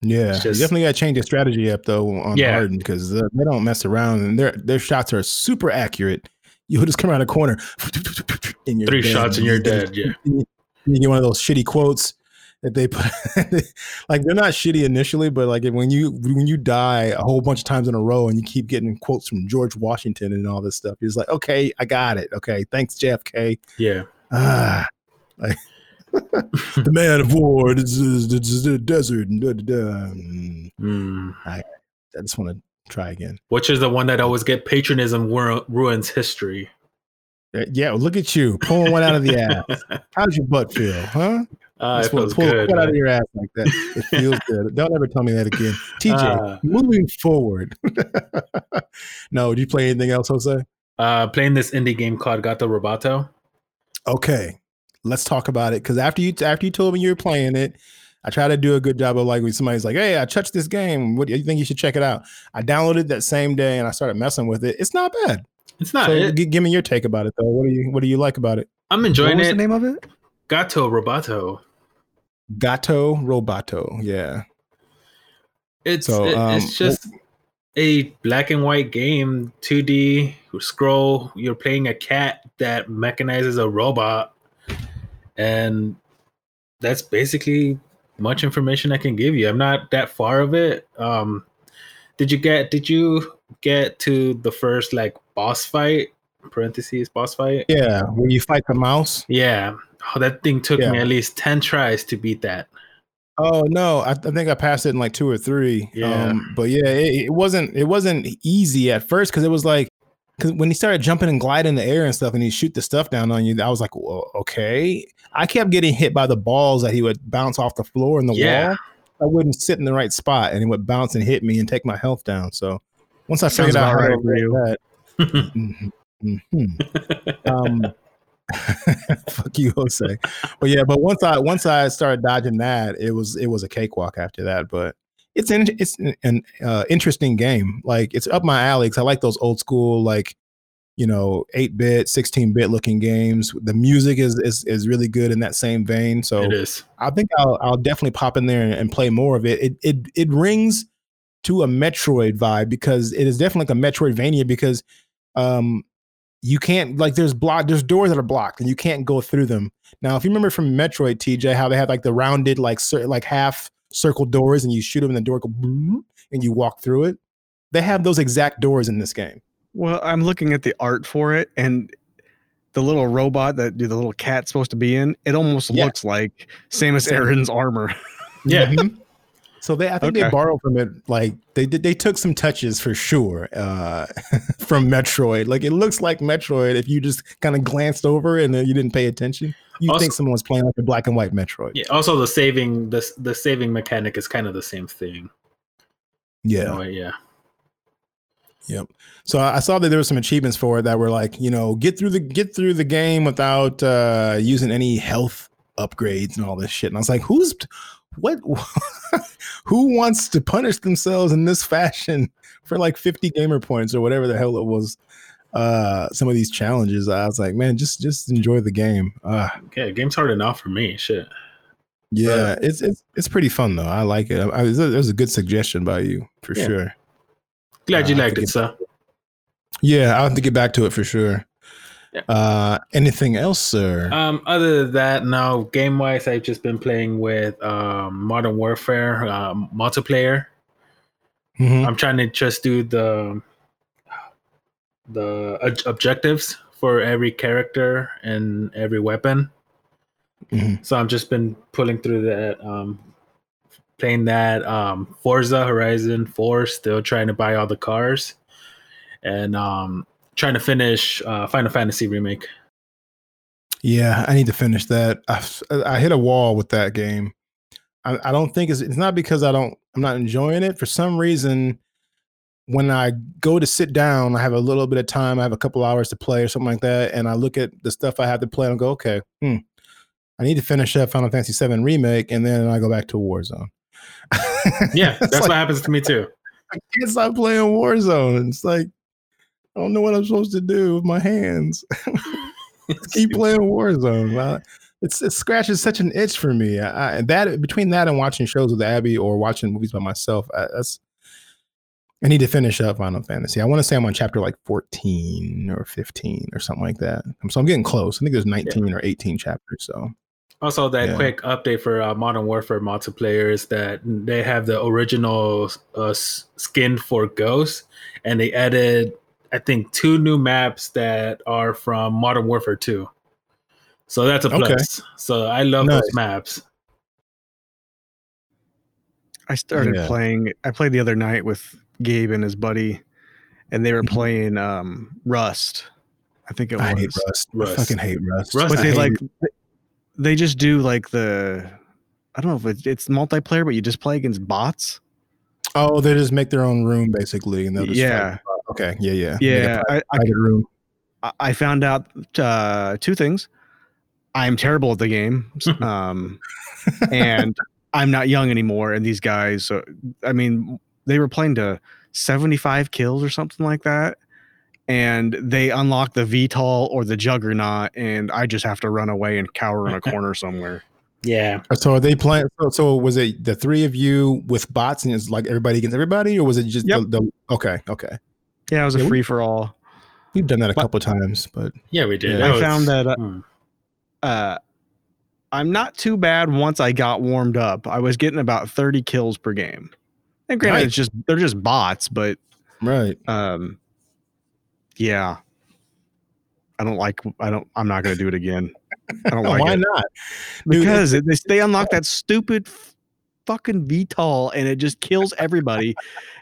Yeah, It's you definitely got to change the strategy up though on Yeah. Harden because uh, they don't mess around and their their shots are super accurate. You'll just come around a corner, and Three dead. shots and you're dead. Yeah. You get one of those shitty quotes that they put. like they're not shitty initially, but like when you when you die a whole bunch of times in a row and you keep getting quotes from George Washington and all this stuff, you're like, okay, I got it. Okay, thanks JFK. Yeah. Ah, like the man of war, this is the, the desert. da, da, da. Mm. Mm. I just want to try again. Which is the one that always get patronism ru- ruins history. Uh, Yeah, well, look at you pulling one out of the ass. How does your butt feel, huh? Uh, it feels pull good. foot out of your ass like that. It feels good. Don't ever tell me that again. TJ, Ah. moving forward. no, did you play anything else, Jose? Uh, playing this indie game called Gato Roboto. Okay, let's talk about it. Because after you after you told me you were playing it, I try to do a good job of like when somebody's like, "Hey, I touched this game. What do you think you should check it out?" I downloaded that same day and I started messing with it. It's not bad. It's not. so it, gi- give me your take about it though. What do you what do you like about it? I'm What enjoying was it. the name of it? Gato Robato. Gato Robato. Yeah. It's So, it- um, it's just a black and white game, 2D scroll. You're playing a cat that mechanizes a robot, and that's basically much information I can give you. I'm not that far of it. Um, did you get? Did you get to the first like boss fight? Parentheses boss fight. Yeah, when you fight the mouse. Yeah. Oh, that thing took me at least 10 tries to beat that. Oh no, I, I think I passed it in like two or three. Yeah. Um, but yeah, it, it wasn't it wasn't easy at first because it was like because when he started jumping and gliding in the air and stuff, and he shoot the stuff down on you, I was like, well, okay. I kept getting hit by the balls that he would bounce off the floor and the Yeah. wall. I wouldn't sit in the right spot, and he would bounce and hit me and take my health down. So once I Sounds figured out how to right for avoid you. that, Mhm, mhm. um, fuck you, Jose. But yeah, but once I once I started dodging that, it was it was a cakewalk after that. But it's an it's an, uh, interesting game. Like it's up my alley because I like those old school like you know eight bit, sixteen bit looking games. The music is is is really good in that same vein. So it is. I think I'll I'll definitely pop in there and, and play more of it. It it it rings to a Metroid vibe because it is definitely like a Metroidvania because um you can't like there's block there's doors that are blocked and you can't go through them. Now, if you remember from Metroid TJ how they had like the rounded like cir- like half circle doors and you shoot them and the door go boom, and you walk through it. They have those exact doors in this game. Well, I'm looking at the art for it, and the little robot that the little cat's supposed to be in, it almost Yeah. looks like Samus Aran's armor. Yeah. Mm-hmm. So they, I think they borrowed from it. Like they did, they took some touches for sure uh, from Metroid. Like it looks like Metroid if you just kind of glanced over and then you didn't pay attention. You Also- think someone was playing like a black and white Metroid. Yeah. Also, the saving the the saving mechanic is kind of the same thing. Yeah. Way, yeah. Yep. So I I saw that there were some achievements for it that were like, you know, get through the get through the game without uh using any health upgrades and all this shit. And I was like, who's what who wants to punish themselves in this fashion for like 50 gamer points or whatever the hell it was? Uh some of these challenges. I was like, man, just just enjoy the game. Uh Okay, game's hard enough for me. Shit. yeah, it's it's it's pretty fun though. I like it. I, I, it was a good suggestion by you for Yeah. sure. Glad you Uh, liked it, sir. Yeah, I'll have to get back to it for sure. Yeah. Uh, anything else, sir? Um, other than that, now game wise, I've just been playing with um, Modern Warfare um, multiplayer. Mhm. I'm trying to just do the the ob- objectives for every character and every weapon. Mhm. So I've just been pulling through that, um, playing that um, Forza Horizon 4, still trying to buy all the cars, and um, trying to finish uh, Final Fantasy Remake. Yeah, I need to finish that. I, I hit a wall with that game. I, I don't think it's it's not because I don't I'm not enjoying it. For some reason, when I go to sit down, I have a little bit of time. I have a couple hours to play or something like that, and I look at the stuff I have to play and go, okay, hmm, I need to finish up Final Fantasy VII remake, and then I go back to Warzone. Yeah, that's like, what happens to me too. I can't stop playing Warzone. It's like I don't know what I'm supposed to do with my hands. keep playing Warzone. It's it scratches such an itch for me. I, I, that between that and watching shows with Abby or watching movies by myself, I, that's I need to finish up Final Fantasy. I want to say I'm on chapter like 14 or 15 or something like that. So I'm getting close. I think there's 19 or 18 chapters. So Also, that Yeah. quick update for uh, Modern Warfare multiplayer is that they have the original uh, skin for Ghost, and they added, I think, two new maps that are from Modern Warfare 2. So that's a Okay. plus. So I love Nice. those maps. I started Yeah. playing. I played the other night with Gabe and his buddy, and they were Mhm. playing um, Rust. I think it I hate was. Rust. Rust. I fucking hate Rust. Rust But I they hate like they just do like the I don't know if it's, it's multiplayer, but you just play against bots. Oh, they just make their own room basically, and they'll just Yeah. Fight. Okay, yeah, yeah, Yeah, I, I, private room. I- I found out uh, two things. I'm terrible at the game, um, and I'm not young anymore. And these guys, uh, I mean, they were playing to 75 kills or something like that, and they unlock the VTOL or the Juggernaut, and I just have to run away and cower in a corner somewhere. Yeah. So are they playing? So, so was it the three of you with bots, and it's like everybody against everybody, or was it just Yep. the, the? Okay, okay. Yeah, it was a we- free for all. We've done that a But- couple times, but Yeah, we did. Yeah. I found that uh, Hmm. uh, I'm not too bad once I got warmed up. I was getting about 30 kills per game. And granted, Nice. it's just they're just bots, but right. um, yeah, I don't like. I don't. I'm not gonna do it again. I don't like Why it not? Dude, because it, they, they unlock that stupid f- fucking VTOL and it just kills everybody.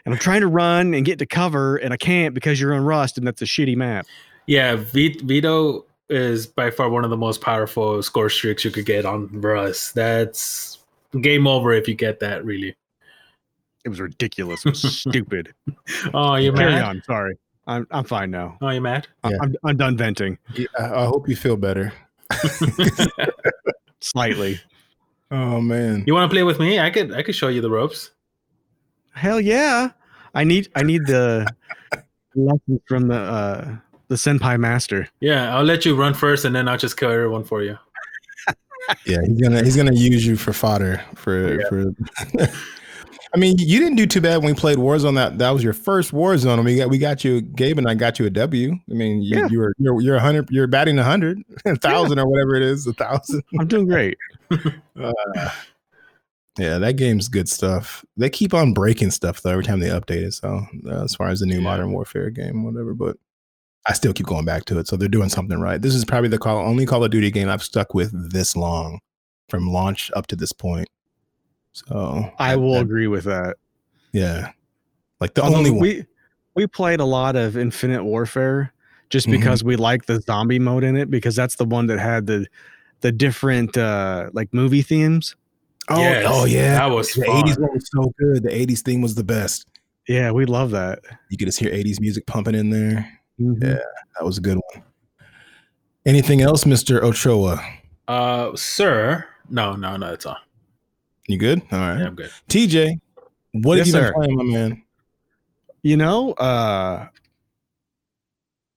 and I'm trying to run and get to cover and I can't because you're on Rust and that's a shitty map. Yeah, v- VTOL is by far one of the most powerful score streaks you could get on Rust. That's game over if you get that, really. It was ridiculous. It was stupid. Oh, you're Carry mad? on. Sorry. I'm I'm fine now. Oh, you're mad? I'm, Yeah. I'm, I'm done venting Yeah, I, I hope you feel better. slightly. Oh man. You want to play with me? I could I could show you the ropes. Hell yeah. I need I need the lessons from the uh the senpai master. Yeah, I'll let you run first, and then I'll just kill everyone for you. Yeah, he's gonna he's gonna use you for fodder for Yeah. for. I mean, you didn't do too bad when we played Warzone. That that was your first Warzone. we got we got you, Gabe, and I got you a W. I mean, you, Yeah. you were you're you're a hundred. You're batting a hundred, a thousand or whatever it is, a thousand. I'm doing great. Uh, yeah, that game's good stuff. They keep on breaking stuff though every time they update it. So uh, as far as the new Yeah. Modern Warfare game, whatever, but I still keep going back to it. So they're doing something right. This is probably the call only Call of Duty game I've stuck with this long, from launch up to this point. So I will that- agree with that. yeah, like the Although only one. we we played a lot of Infinite Warfare just Mhm. because we like the zombie mode in it because that's the one that had the the different uh like movie themes. Oh, Yes, oh yeah, that was the fun. '80s one was so good. The '80s theme was the best. Yeah, we love that. You could just hear '80s music pumping in there. Mhm. Yeah. That was a good one. Anything else, Mister Ochoa? Uh, sir. No, no, no, it's all. You good? All right. Yeah, I'm good. TJ, what Yes, have you sir. been playing, my man? You know, uh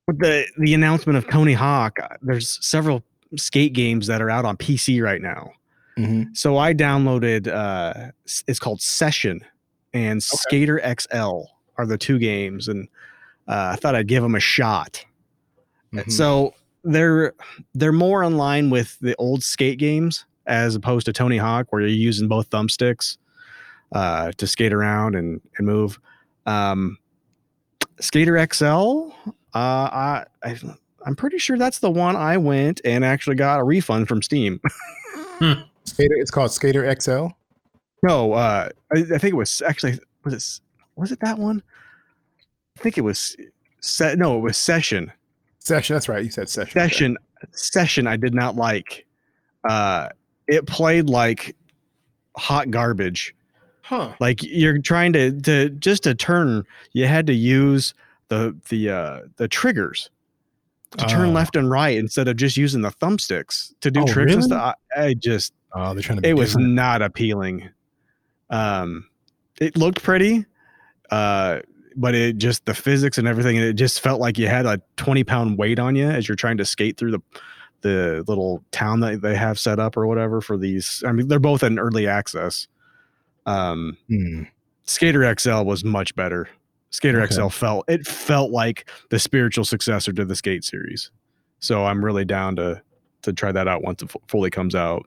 with the the announcement of Tony Hawk, uh, there's several skate games that are out on PC right now. Mhm. So I downloaded uh it's called Session and Skater XL are the two games and uh, I thought I'd give them a shot. Mhm. So they're they're more in line with the old skate games as opposed to Tony Hawk where you're using both thumbsticks uh, to skate around and, and move. Um, Skater XL, uh, I, I I'm pretty sure that's the one I went and actually got a refund from Steam. Skater. It's called Skater XL. no, uh, I, I think it was actually was it was it that one? I think it was set. No, it was Session. Session. That's right. You said session. Session. Session. I did not like. Uh, it played like hot garbage. Huh. like you're trying to to just to turn you had to use the the uh the triggers to turn Oh. left and right instead of just using the thumbsticks to do Oh, tricks and really? stuff I, I just Oh, they're trying to. Be it was different. not appealing um it looked pretty uh but it just the physics and everything it just felt like you had a 20 pound weight on you as you're trying to skate through the the little town that they have set up or whatever for these i mean they're both in early access um Hmm. Skater XL was much better. Skater Okay. XL felt it felt like the spiritual successor to the Skate series. So I'm really down to to try that out once it fully comes out.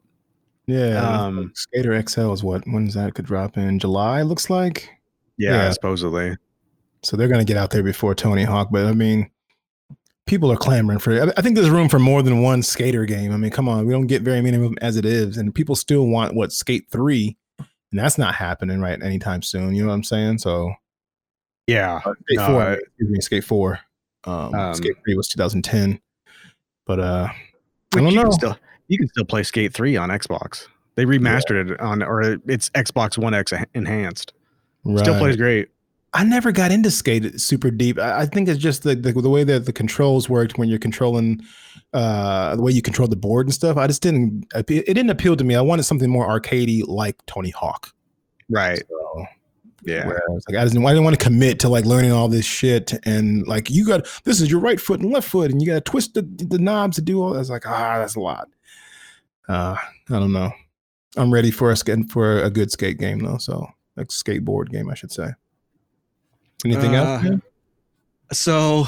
Yeah. Um, Skater XL is what? When's that could drop in? July looks like. Yeah, Yeah. supposedly. So they're going to get out there before Tony Hawk. But I mean, people are clamoring for it. I- think there's room for more than one skater game. I mean, come on, we don't get very many of them as it is, and people still want what Skate Three, and that's not happening right anytime soon. You know what I'm saying? So Yeah. uh, Skate No, Four, excuse me, Skate Four. Um, Um, Skate Three was 2010, but uh, I don't you know. Can still, you can still play Skate 3 on Xbox. They remastered it on or it's Xbox One X enhanced. Still plays great. I never got into skate super deep. I, think it's just the, the the way that the controls worked when you're controlling uh the way you control the board and stuff. I just didn't it didn't appeal to me. I wanted something more arcadey like Tony Hawk. Right. So, Yeah. I like I didn't I didn't want to commit to like learning all this shit and like you got this is your right foot and left foot and you got to twist the, the knobs to do all. that. I was like ah that's a lot. Uh I don't know. I'm ready for a skate for a good skate game though. So like skateboard game I should say. Anything else? Uh, man? So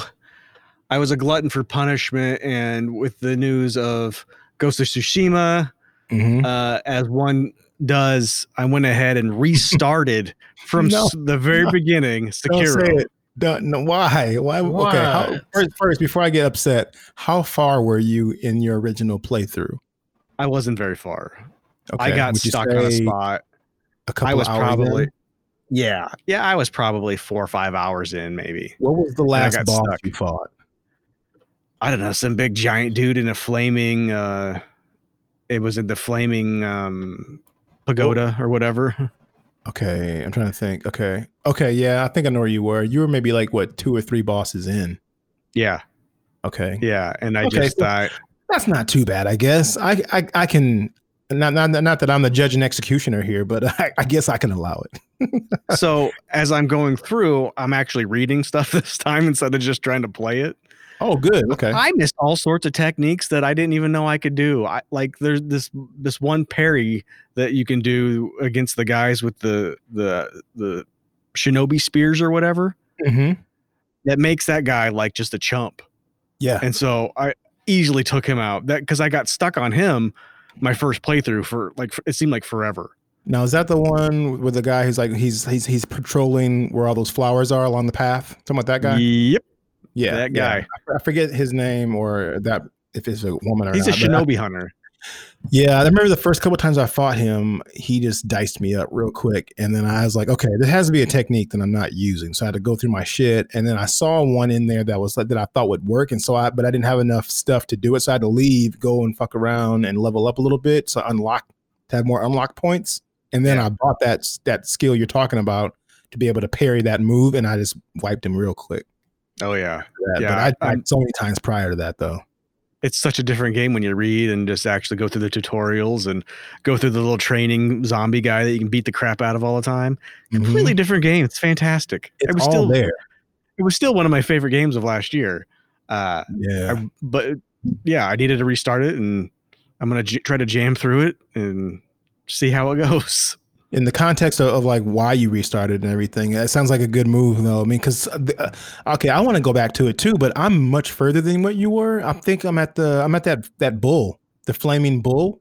I was a glutton for punishment and with the news of Ghost of Tsushima Mhm. uh, as one does, I went ahead and restarted from No. s- the very No. beginning. Don't say Sekiro. it. Don't, no, why? Why? Okay. How, first, first, before I get upset, how far were you in your original playthrough? I wasn't very far. Okay. I got would stuck on a spot. A couple I was hours probably, in? Yeah, yeah, I was probably four or five hours in, maybe. What was the last boss stuck. you fought? I don't know, some big giant dude in a flaming. uh It was in the flaming um pagoda or whatever. Okay, I'm trying to think. Okay, okay, yeah, I think I know where you were. You were maybe like what two or three bosses in. yeah, Okay, yeah, and I Okay, just so- uh, that's not too bad, I guess. I I, I can. Not, not not that I'm the judge and executioner here, but I, I guess I can allow it. So as I'm going through, I'm actually reading stuff this time instead of just trying to play it. Oh, good. Okay. I missed all sorts of techniques that I didn't even know I could do. I like there's this this one parry that you can do against the guys with the the the shinobi spears or whatever hmm that makes that guy like just a chump. Yeah. And so I easily took him out that because I got stuck on him my first playthrough for like it seemed like forever. Now is that the one with the guy who's like he's he's he's patrolling where all those flowers are along the path? Talking about that guy? Yep, Yeah, that yeah. guy. I forget his name or that if it's a woman or He's a not. I- shinobi hunter. yeah, I remember the first couple times I fought him, he just diced me up real quick, and then I was like, okay, there has to be a technique that I'm not using, so I had to go through my shit, and then I saw one in there that was like that I thought would work, and so I but I didn't have enough stuff to do it, so I had to leave, go and fuck around and level up a little bit, so unlock to have more unlock points, and then Yeah. I bought that that skill you're talking about to be able to parry that move, and I just wiped him real quick. Oh yeah. That- Yeah, but I I'm- so many times prior to that though. it's such a different game when you read and just actually go through the tutorials and go through the little training zombie guy that you can beat the crap out of all the time. Completely different game. It's fantastic. Mm-hmm. It's it was all still there. it was still one of my favorite games of last year. Uh, Yeah. I, but yeah, I needed to restart it, and I'm gonna j- try to jam through it and see how it goes. in the context of, of like why you restarted and everything it sounds like a good move though i mean because uh, okay i want to go back to it too but i'm much further than what you were i think i'm at the i'm at that that bull the flaming bull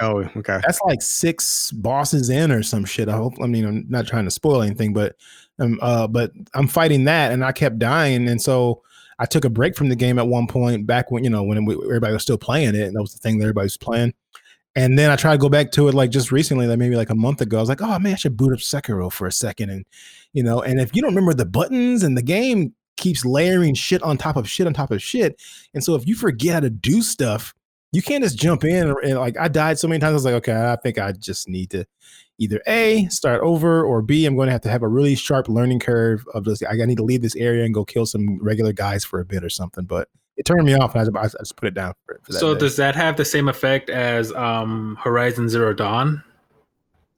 Oh, okay. that's like six bosses in or some shit i hope i mean i'm not trying to spoil anything but um uh but i'm fighting that and i kept dying and so I took a break from the game at one point back when you know when we, everybody was still playing it, and that was the thing that everybody was playing. And then I tried to go back to it like just recently, like maybe like a month ago. I was like, oh man, I should boot up Sekiro for a second, and you know, and if you don't remember the buttons and the game keeps layering shit on top of shit on top of shit, and so if you forget how to do stuff, you can't just jump in and, and like I died so many times. I was like, okay, I think I just need to either A, start over, or B, I'm going to have to have a really sharp learning curve of this. I need to leave this area and go kill some regular guys for a bit or something. But it turned me off, and I, I just put it down for, for that. So day. does that have the same effect as um, Horizon Zero Dawn?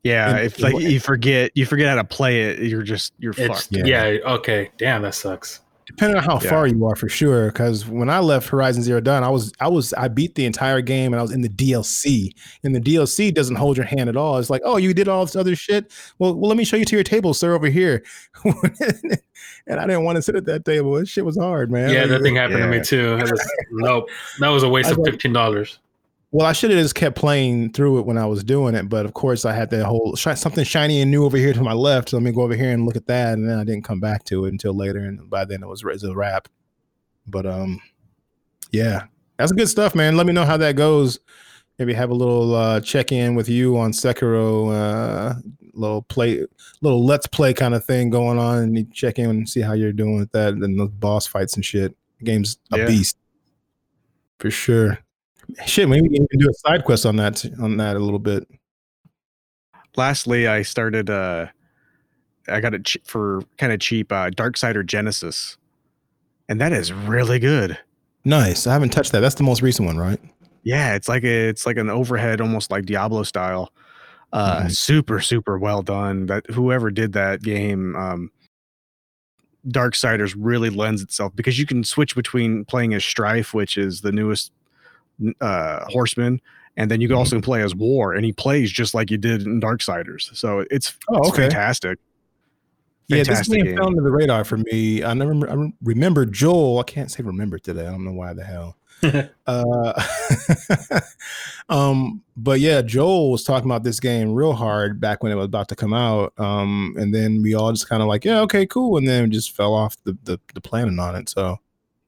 Yeah, And- if like you forget you forget how to play it, you're just you're fucked. Yeah. yeah. Okay. Damn, that sucks. Depending on how Yeah. far you are for sure because when i left horizon zero dawn i was i was i beat the entire game and i was in the dlc and the dlc doesn't hold your hand at all it's like oh you did all this other shit well, well let me show you to your table sir over here and i didn't want to sit at that table that shit was hard man Yeah, Like, that thing happened to me too. Was nope. That was a waste I of fifteen dollars. Well i should have just kept playing through it when i was doing it but of course i had that whole shi- something shiny and new over here to my left so let me go over here and look at that and then i didn't come back to it until later and by then it was, it was a wrap. But um yeah that's good stuff man. Let me know how that goes. Maybe have a little uh check in with you on sekiro uh little play little let's play kind of thing going on and you check in and see how you're doing with that and then the boss fights and shit. The game's a Yeah. beast. For sure shit maybe we can do a side quest on that on that a little bit Lastly, I started uh I got it ch- for kind of cheap uh Darksider Genesis. And that is really good. nice i haven't touched that that's the most recent one right Yeah, it's like a, it's like an overhead almost like Diablo style. Uh Mhm. super super well done. That whoever did that game um Darksiders really lends itself because you can switch between playing as Strife, which is the newest uh horseman, and then you can Mhm. also play as War, and he plays just like you did in Darksiders. So it's, Oh, it's okay. fantastic. yeah this Fantastic game, game. fell under the radar for me i never i remember joel i can't say remember today i don't know why the hell uh um but yeah joel was talking about this game real hard back when it was about to come out um and then we all just kind of like yeah okay cool and then just fell off the the, the planning on it so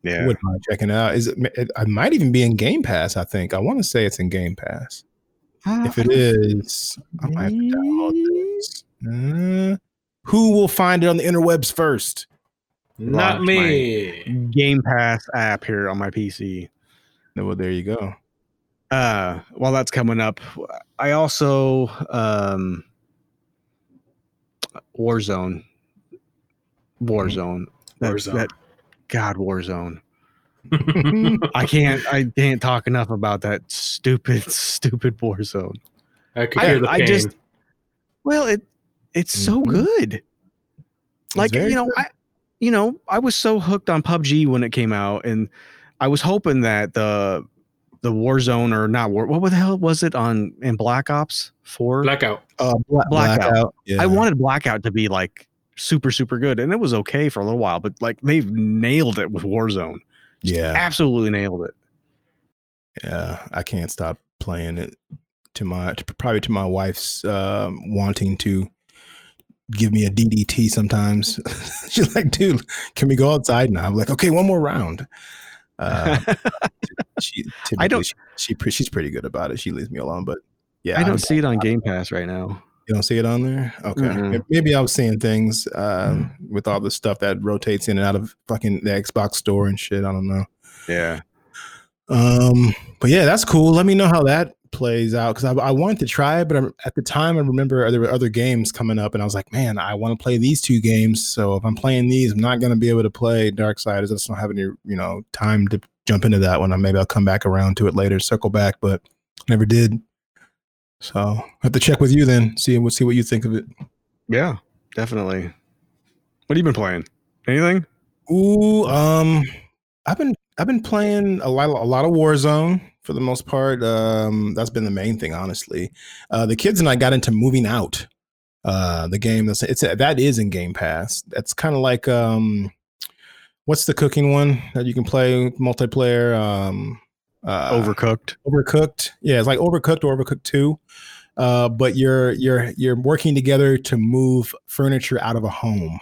I Yeah. wouldn't mind checking it out. Is it, it i might even be in game pass i think. I want to say it's in game pass. If it is i might have to download this. Uh, who will find it on the interwebs first? Not Launch me. Game Pass app here on my PC. well there you go. Uh while that's coming up i also um warzone. Warzone. That, Warzone. that god warzone i can't i can't talk enough about that stupid stupid warzone I could I- hear the I pain. just- well it it's so Mhm. good like you know i you know i was so hooked on pubg when it came out and i was hoping that the the warzone or not war what the hell was it on in black ops 4 blackout. uh, Bla- Blackout. yeah i wanted blackout to be like super super good and it was okay for a little while but like they've nailed it with warzone yeah absolutely nailed it Yeah, I can't stop playing it to my to, probably to my wife's um, wanting to give me a DDT sometimes. She's like, dude, can we go outside now? I'm like, okay, one more round. Uh, she, I don't- she, she she's pretty good about it. She leaves me alone, but yeah, i don't see it on game pass right now You don't see it on there? Okay. Mm-mm. May- Maybe I was seeing things um, with all the stuff that rotates in and out of fucking the Xbox store and shit. I don't know. yeah Um, but yeah, that's cool. Let me know how that plays out because I, I wanted to try it, but I, at the time I remember there were other games coming up, and I was like, man, I want to play these two games. So if I'm playing these, I'm not going to be able to play Darksiders. I just don't have any, you know, time to jump into that one. Maybe I'll come back around to it later, circle back, but never did. So I have to check with you then, see what see what you think of it. yeah definitely what have you been playing anything Ooh, um, I've been I've been playing a lot a lot of Warzone for the most part. Um, that's been the main thing, honestly. Uh, the kids and I got into moving out. Uh, the game that's it's that is in Game Pass. That's kind of like um, what's the cooking one that you can play multiplayer? Um, uh, overcooked overcooked yeah it's like overcooked or overcooked 2 uh but you're you're you're working together to move furniture out of a home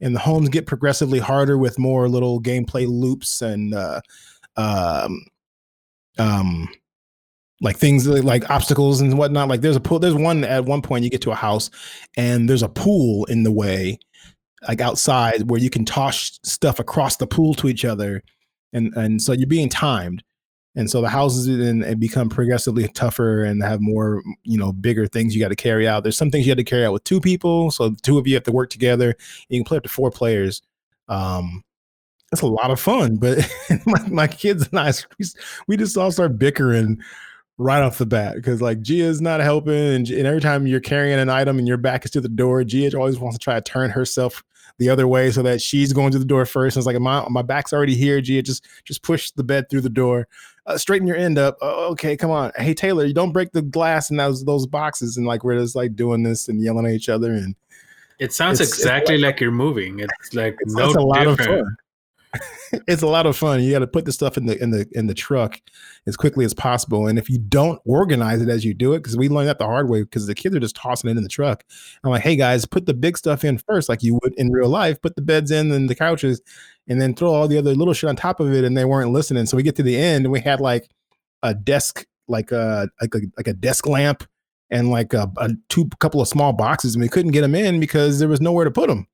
and the homes get progressively harder with more little gameplay loops and uh, um, um, like things like obstacles and whatnot. Like there's a pool. There's one at one point you get to a house and there's a pool in the way, like outside where you can toss stuff across the pool to each other, and and so you're being timed. And so the houses and become progressively tougher and have more, you know, bigger things you got to carry out. There's some things you have to carry out with two people, so two of you have to work together. You can play up to four players. Um, it's a lot of fun, but my, my kids and I, we just all start bickering right off the bat because like Gia's not helping, and, and, every time you're carrying an item and your back is to the door, Gia always wants to try to turn herself the other way so that she's going to the door first. And it's like my my back's already here, Gia. Just just push the bed through the door, uh, straighten your end up. Oh, okay, come on. Hey Taylor, you don't break the glass in those those boxes. And like we're just like doing this and yelling at each other and. It sounds exactly it's like, like, you're moving. It's like no it's a lot different. of fun. it's a lot of fun. You got to put the stuff in the in the in the truck as quickly as possible. And if you don't organize it as you do it, because we learned that the hard way, because the kids are just tossing it in the truck. I'm like, hey guys, put the big stuff in first, like you would in real life. Put the beds in and the couches, and then throw all the other little shit on top of it. And they weren't listening. So we get to the end, and we had like a desk, like a like a like a desk lamp, and like a, a two couple of small boxes, and we couldn't get them in because there was nowhere to put them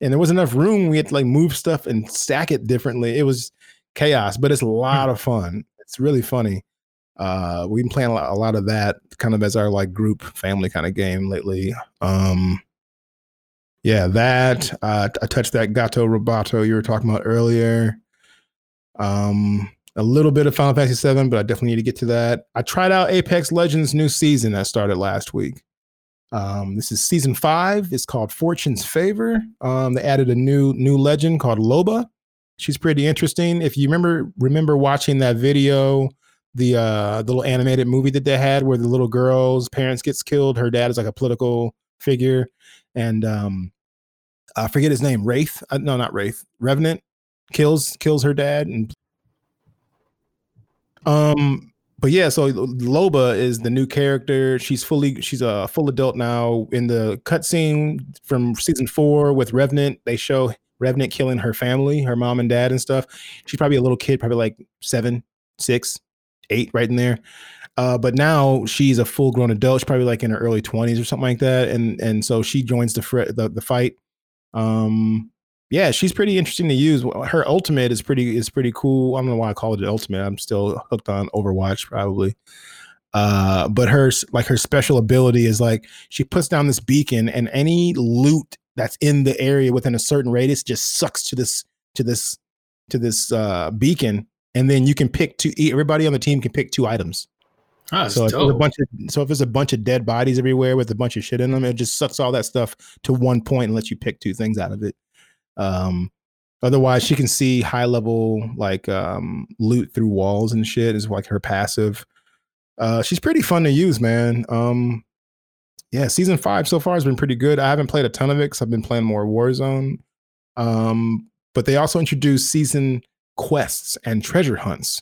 and there was enough room. We had to like move stuff and stack it differently. It was chaos, but it's a hmm. lot of fun. It's really funny. Uh, we've been playing a lot, a lot of that kind of as our like group family kind of game lately. Um, yeah, that uh, I touched that Gato Roboto you were talking about earlier. Um, a little bit of Final Fantasy VII, but I definitely need to get to that. I tried out Apex Legends new season that started last week. Um, this is season five. It's called Fortune's Favor. Um, they added a new new legend called Loba. She's pretty interesting. If you remember remember watching that video, the uh, little animated movie that they had where the little girl's parents gets killed. Her dad is like a political figure, and um, I forget his name. Wraith? Uh, no, not Wraith. Revenant kills kills her dad and um but yeah, so Loba is the new character. She's fully she's a full adult now. In the cutscene from season four with Revenant, they show Revenant killing her family, her mom and dad and stuff. She's probably a little kid, probably like seven, six, eight, right in there. Uh, but now she's a full grown adult. She's probably like in her early twenties or something like that. And and so she joins the fr- the, the fight. Um, yeah, she's pretty interesting to use. Her ultimate is pretty is pretty cool. I don't know why I call it ultimate. I'm still hooked on Overwatch probably. Uh, but her like her special ability is like she puts down this beacon and any loot that's in the area within a certain radius just sucks to this to this to this uh, beacon, and then you can pick two. Everybody on the team can pick two items. Oh, so if there's a bunch of so if there's a bunch of dead bodies everywhere with a bunch of shit in them, it just sucks all that stuff to one point and lets you pick two things out of it. Um, otherwise, she can see high level like um, loot through walls and shit. Is like her passive. Uh, she's pretty fun to use, man. Um, yeah, season five so far has been pretty good. I haven't played a ton of it because I've been playing more Warzone. Um, but they also introduced season quests and treasure hunts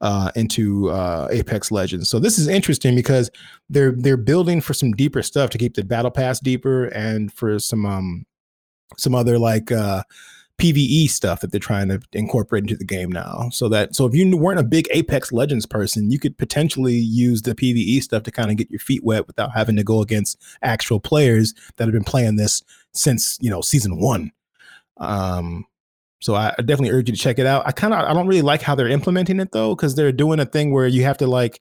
uh, into uh, Apex Legends. So this is interesting because they're they're building for some deeper stuff to keep the battle pass deeper and for some um, some other like uh PVE stuff that they're trying to incorporate into the game now. So that so if you weren't a big Apex Legends person, you could potentially use the PVE stuff to kind of get your feet wet without having to go against actual players that have been playing this since, you know, season 1. Um so I, definitely urge you to check it out. I kind of I don't really like how they're implementing it though cuz they're doing a thing where you have to like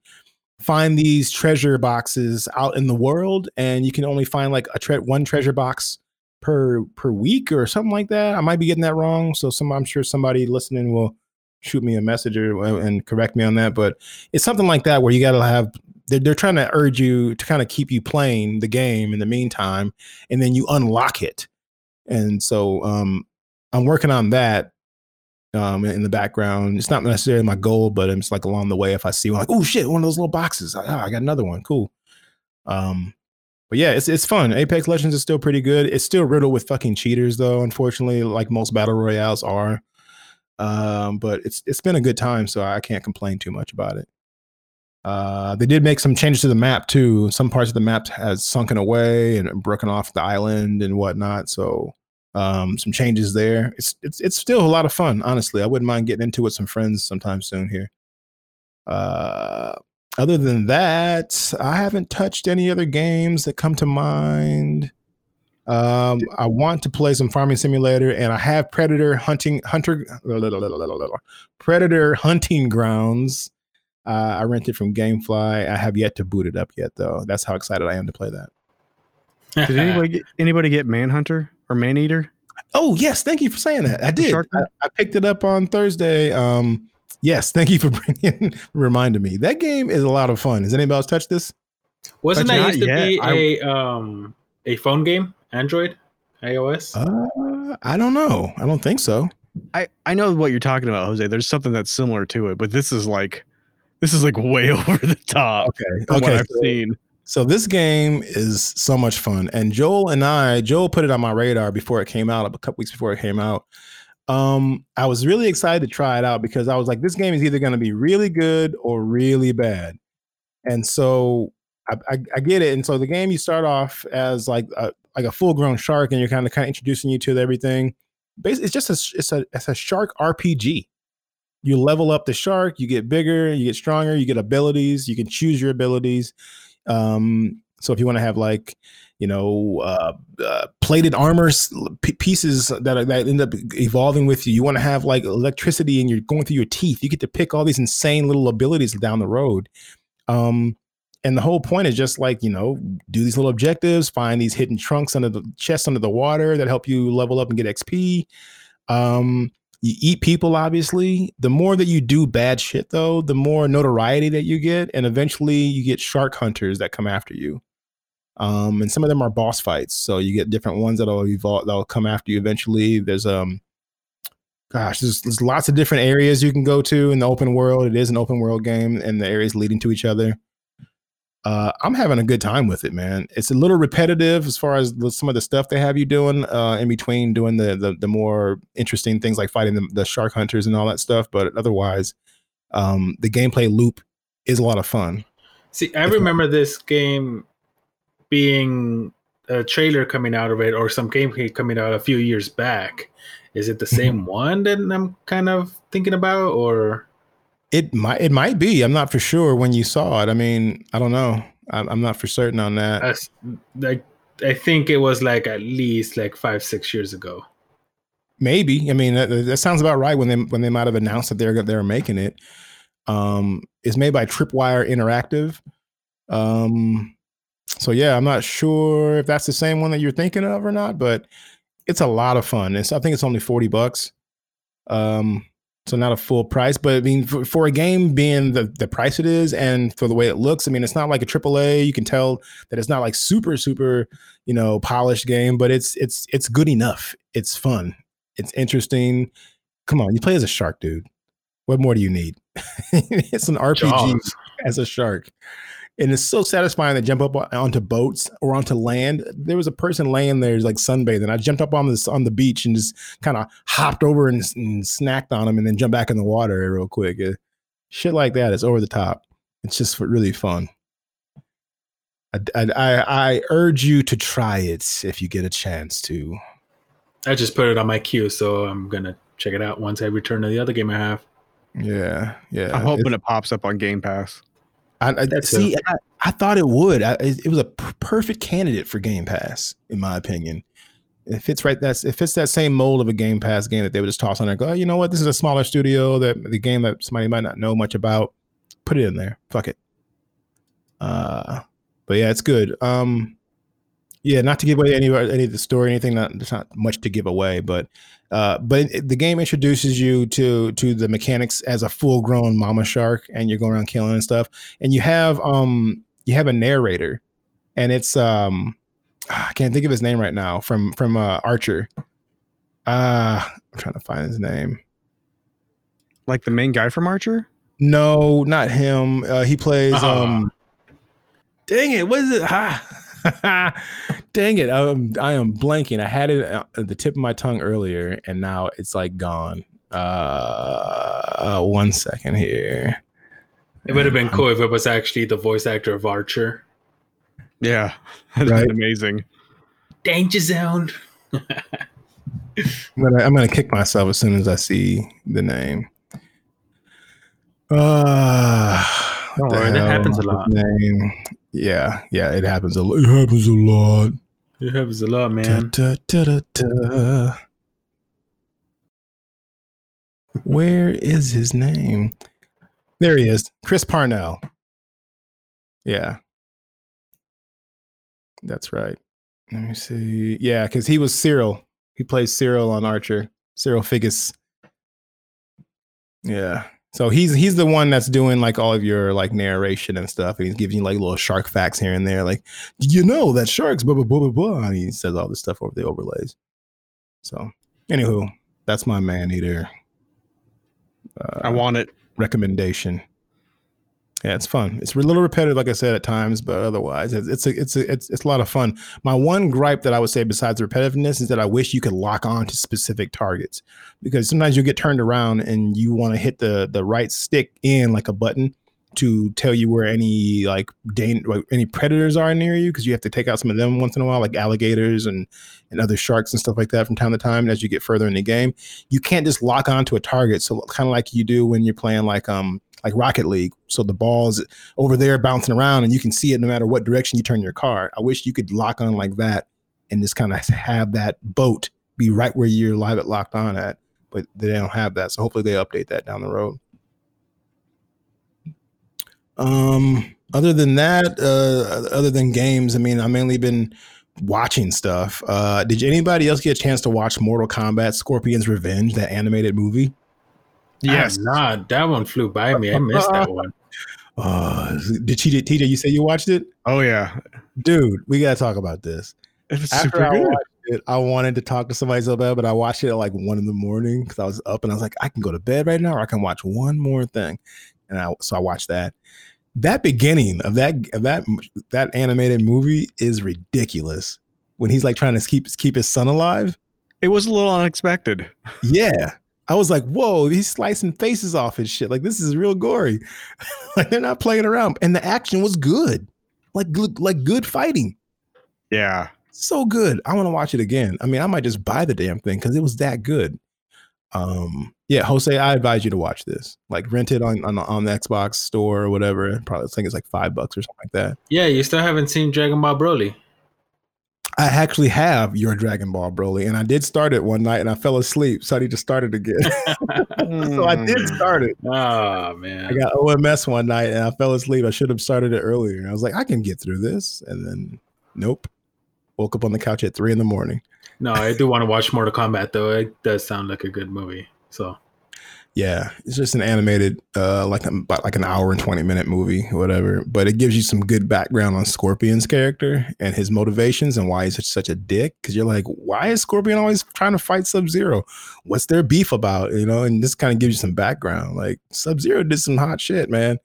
find these treasure boxes out in the world and you can only find like a tre- one treasure box per per week or something like that. I might be getting that wrong. So some I'm sure somebody listening will shoot me a message or, and correct me on that. But it's something like that where you got to have they're, they're trying to urge you to kind of keep you playing the game in the meantime, and then you unlock it. And so um, I'm working on that um, in the background. It's not necessarily my goal, but it's like along the way. If I see one, like, oh shit, one of those little boxes, oh, I got another one, cool. Um, but yeah, it's it's fun. Apex Legends is still pretty good. It's still riddled with fucking cheaters though, unfortunately, like most battle royales are. Um, but it's it's been a good time, so I can't complain too much about it. Uh, they did make some changes to the map too. Some parts of the map has sunken away and broken off the island and whatnot. So Um, some changes there. It's it's it's still a lot of fun. Honestly, I wouldn't mind getting into it with some friends sometime soon here. Uh, other than that, I haven't touched any other games that come to mind. Um, I want to play some farming simulator, and I have Predator hunting hunter Predator hunting grounds. Uh, I rented from GameFly. I have yet to boot it up yet, though. That's how excited I am to play that. Did anybody get, anybody get Manhunter or Maneater? Oh yes, thank you for saying that. I did. I, I picked it up on Thursday. Um, yes, thank you for bringing reminding me. That game is a lot of fun. Has anybody else touched this? Wasn't But that not used to yet. be I- a um a phone game? Android, iOS. Uh, I don't know. I don't think so. I I know what you're talking about, Jose. There's something that's similar to it, but this is like this is like way over the top Okay. from what Okay. I've seen. So this game is so much fun, and Joel and I, Joel put it on my radar before it came out, a couple weeks before it came out. Um, I was really excited to try it out because I was like, this game is either going to be really good or really bad, and so I, I, I get it. And so the game, you start off as like a, like a full grown shark, and you're kind of kind of introducing you to everything. Basically, it's just a it's a it's a shark RPG. You level up the shark, you get bigger, you get stronger, you get abilities, you can choose your abilities. Um, so if you want to have like, you know, uh, uh, plated armor p- pieces that that end up evolving with you, you want to have like electricity and you're going through your teeth. You get to pick all these insane little abilities down the road. Um, and the whole point is just like you know, do these little objectives, find these hidden trunks under the chests under the water that help you level up and get XP. Um, you eat people, obviously. The more that you do bad shit, though, the more notoriety that you get, and eventually you get shark hunters that come after you. Um, and some of them are boss fights, so you get different ones that'll evolve, that'll come after you eventually. There's um, gosh, there's, there's lots of different areas you can go to in the open world. It is an open world game, and the areas leading to each other. Uh, I'm having a good time with it, man. It's a little repetitive as far as the, some of the stuff they have you doing uh, in between doing the, the the more interesting things like fighting the, the shark hunters and all that stuff. But otherwise, um, the gameplay loop is a lot of fun. See, I remember this game being a trailer coming out of it or some gameplay coming out a few years back. Is it the same one that I'm kind of thinking about, or It might it might be. I'm not for sure when you saw it. I mean, I don't know. I'm, not for certain on that. as like I think it was like at least like five six years ago. Maybe. I mean, that, that sounds about right when they when they might have announced that they're they're making it. Um, it's made by Tripwire Interactive. Um, so yeah, I'm not sure if that's the same one that you're thinking of or not, but it's a lot of fun. It's I think it's only forty bucks. Um, so not a full price, but I mean, for, for a game being the the price it is, and for the way it looks, I mean, it's not like a AAA. You can tell that it's not like super super, you know, polished game, but it's it's it's good enough. It's fun. It's interesting. Come on, you play as a shark, dude. What more do you need? it's an RPG Jaws. as a shark. And it's so satisfying to jump up onto boats or onto land. There was a person laying there like sunbathing. I jumped up on this on the beach and just kind of hopped over and, and snacked on him and then jumped back in the water real quick. Uh, shit like that is over the top. It's just really fun. I, I, I, I urge you to try it if you get a chance to. I just put it on my queue, so I'm gonna check it out once I return to the other game I have. Yeah, yeah. I'm hoping It's- it pops up on Game Pass. I, I see. I, I thought it would. I, it it was a p- perfect candidate for Game Pass, in my opinion. It fits right. That's it fits that same mold of a Game Pass game that they would just toss on there. and Go, oh, you know what? This is a smaller studio that the game that somebody might not know much about. Put it in there. Fuck it. Uh, but yeah, it's good. Um, yeah, not to give away any any of the story, anything. Not there's not much to give away, but uh, but it- the game introduces you to to the mechanics as a full grown mama shark, and you're going around killing and stuff. And you have um you have a narrator, and it's um I can't think of his name right now from from uh, Archer. Uh I'm trying to find his name. Like the main guy from Archer? No, not him. Uh, he plays. Ah. um Dang it! What is it? Ha! Dang it! I'm, I am blanking. I had it at the tip of my tongue earlier, and now it's like gone. Uh, uh one second here. It would have been cool if it was actually the voice actor of Archer. Yeah. That's Right. amazing. Danger zone. I'm gonna I'm gonna kick myself as soon as I see the name. Uh, Don't the worry, that happens a lot. Name? Yeah, yeah, it happens a lot. It happens a lot. It happens a lot, man. da, da, da. Where is his name? There he is, Chris Parnell. Yeah, that's right. Let me see. Yeah, because he was Cyril. He plays Cyril on Archer. Cyril Figgis. Yeah. So he's he's the one that's doing like all of your like narration and stuff, and he's giving you like little shark facts here and there, like you know that sharks blah blah blah blah blah, and he says all this stuff over the overlays. So, anywho, that's my Maneater uh, I want it. recommendation. Yeah, it's fun. It's a little repetitive, like I said at times, but otherwise, it's it's a, it's a, it's it's a lot of fun. My one gripe that I would say, besides the repetitiveness, is that I wish you could lock on to specific targets because sometimes you get turned around and you want to hit the the right stick in like a button to tell you where any like dan- like any predators are near you because you have to take out some of them once in a while, like alligators and and other sharks and stuff like that from time to time. As you get further in the game, you can't just lock on to a target. So kind of like you do when you're playing like um like Rocket League. So the ball's over there bouncing around and you can see it no matter what direction you turn your car. I wish you could lock on like that and just kind of have that boat be right where you're live at locked on at. But they don't have that. So hopefully they update that down the road. Um other than that, uh other than games, I mean, I've mainly been watching stuff. Uh did anybody else get a chance to watch Mortal Kombat Scorpion's Revenge, that animated movie? Yes. Nah, that one flew by me. I missed that one. Uh did TJ, TJ you say you watched it? Oh yeah. Dude, we gotta talk about this. It was After super I good. watched it, I wanted to talk to somebody so bad, but I watched it at like one in the morning because I was up and I was like, I can go to bed right now, or I can watch one more thing. And I so I watched that. That beginning of that of that that animated movie is ridiculous. When he's like trying to keep keep his son alive. It was a little unexpected. Yeah. I was like, whoa, he's slicing faces off and shit. Like this is real gory. like they're not playing around. And the action was good. Like good, like good fighting. Yeah. so good. I want to watch it again. I mean, I might just buy the damn thing because it was that good. Um, yeah, Jose, I advise you to watch this. Like, rent it on on, the- on the Xbox store or whatever. Probably, I think it's like five bucks or something like that. Yeah, you still haven't seen Dragon Ball Broly. I actually have your Dragon Ball Broly, and I did start it one night, and I fell asleep, so I need to start it again. so I did hmm. start it. Oh man! I got OMS one night, and I fell asleep. I should have started it earlier. I was like, I can get through this, and then nope. Woke up on the couch at three in the morning. No, I do want to watch Mortal Kombat though. It does sound like a good movie. So Yeah, it's just an animated, uh, like about like an hour and twenty minute movie, whatever. But it gives you some good background on Scorpion's character and his motivations and why he's such, such a dick. Because you're like, why is Scorpion always trying to fight Sub Zero? What's their beef about? You know, and this kind of gives you some background. Like Sub Zero did some hot shit, man.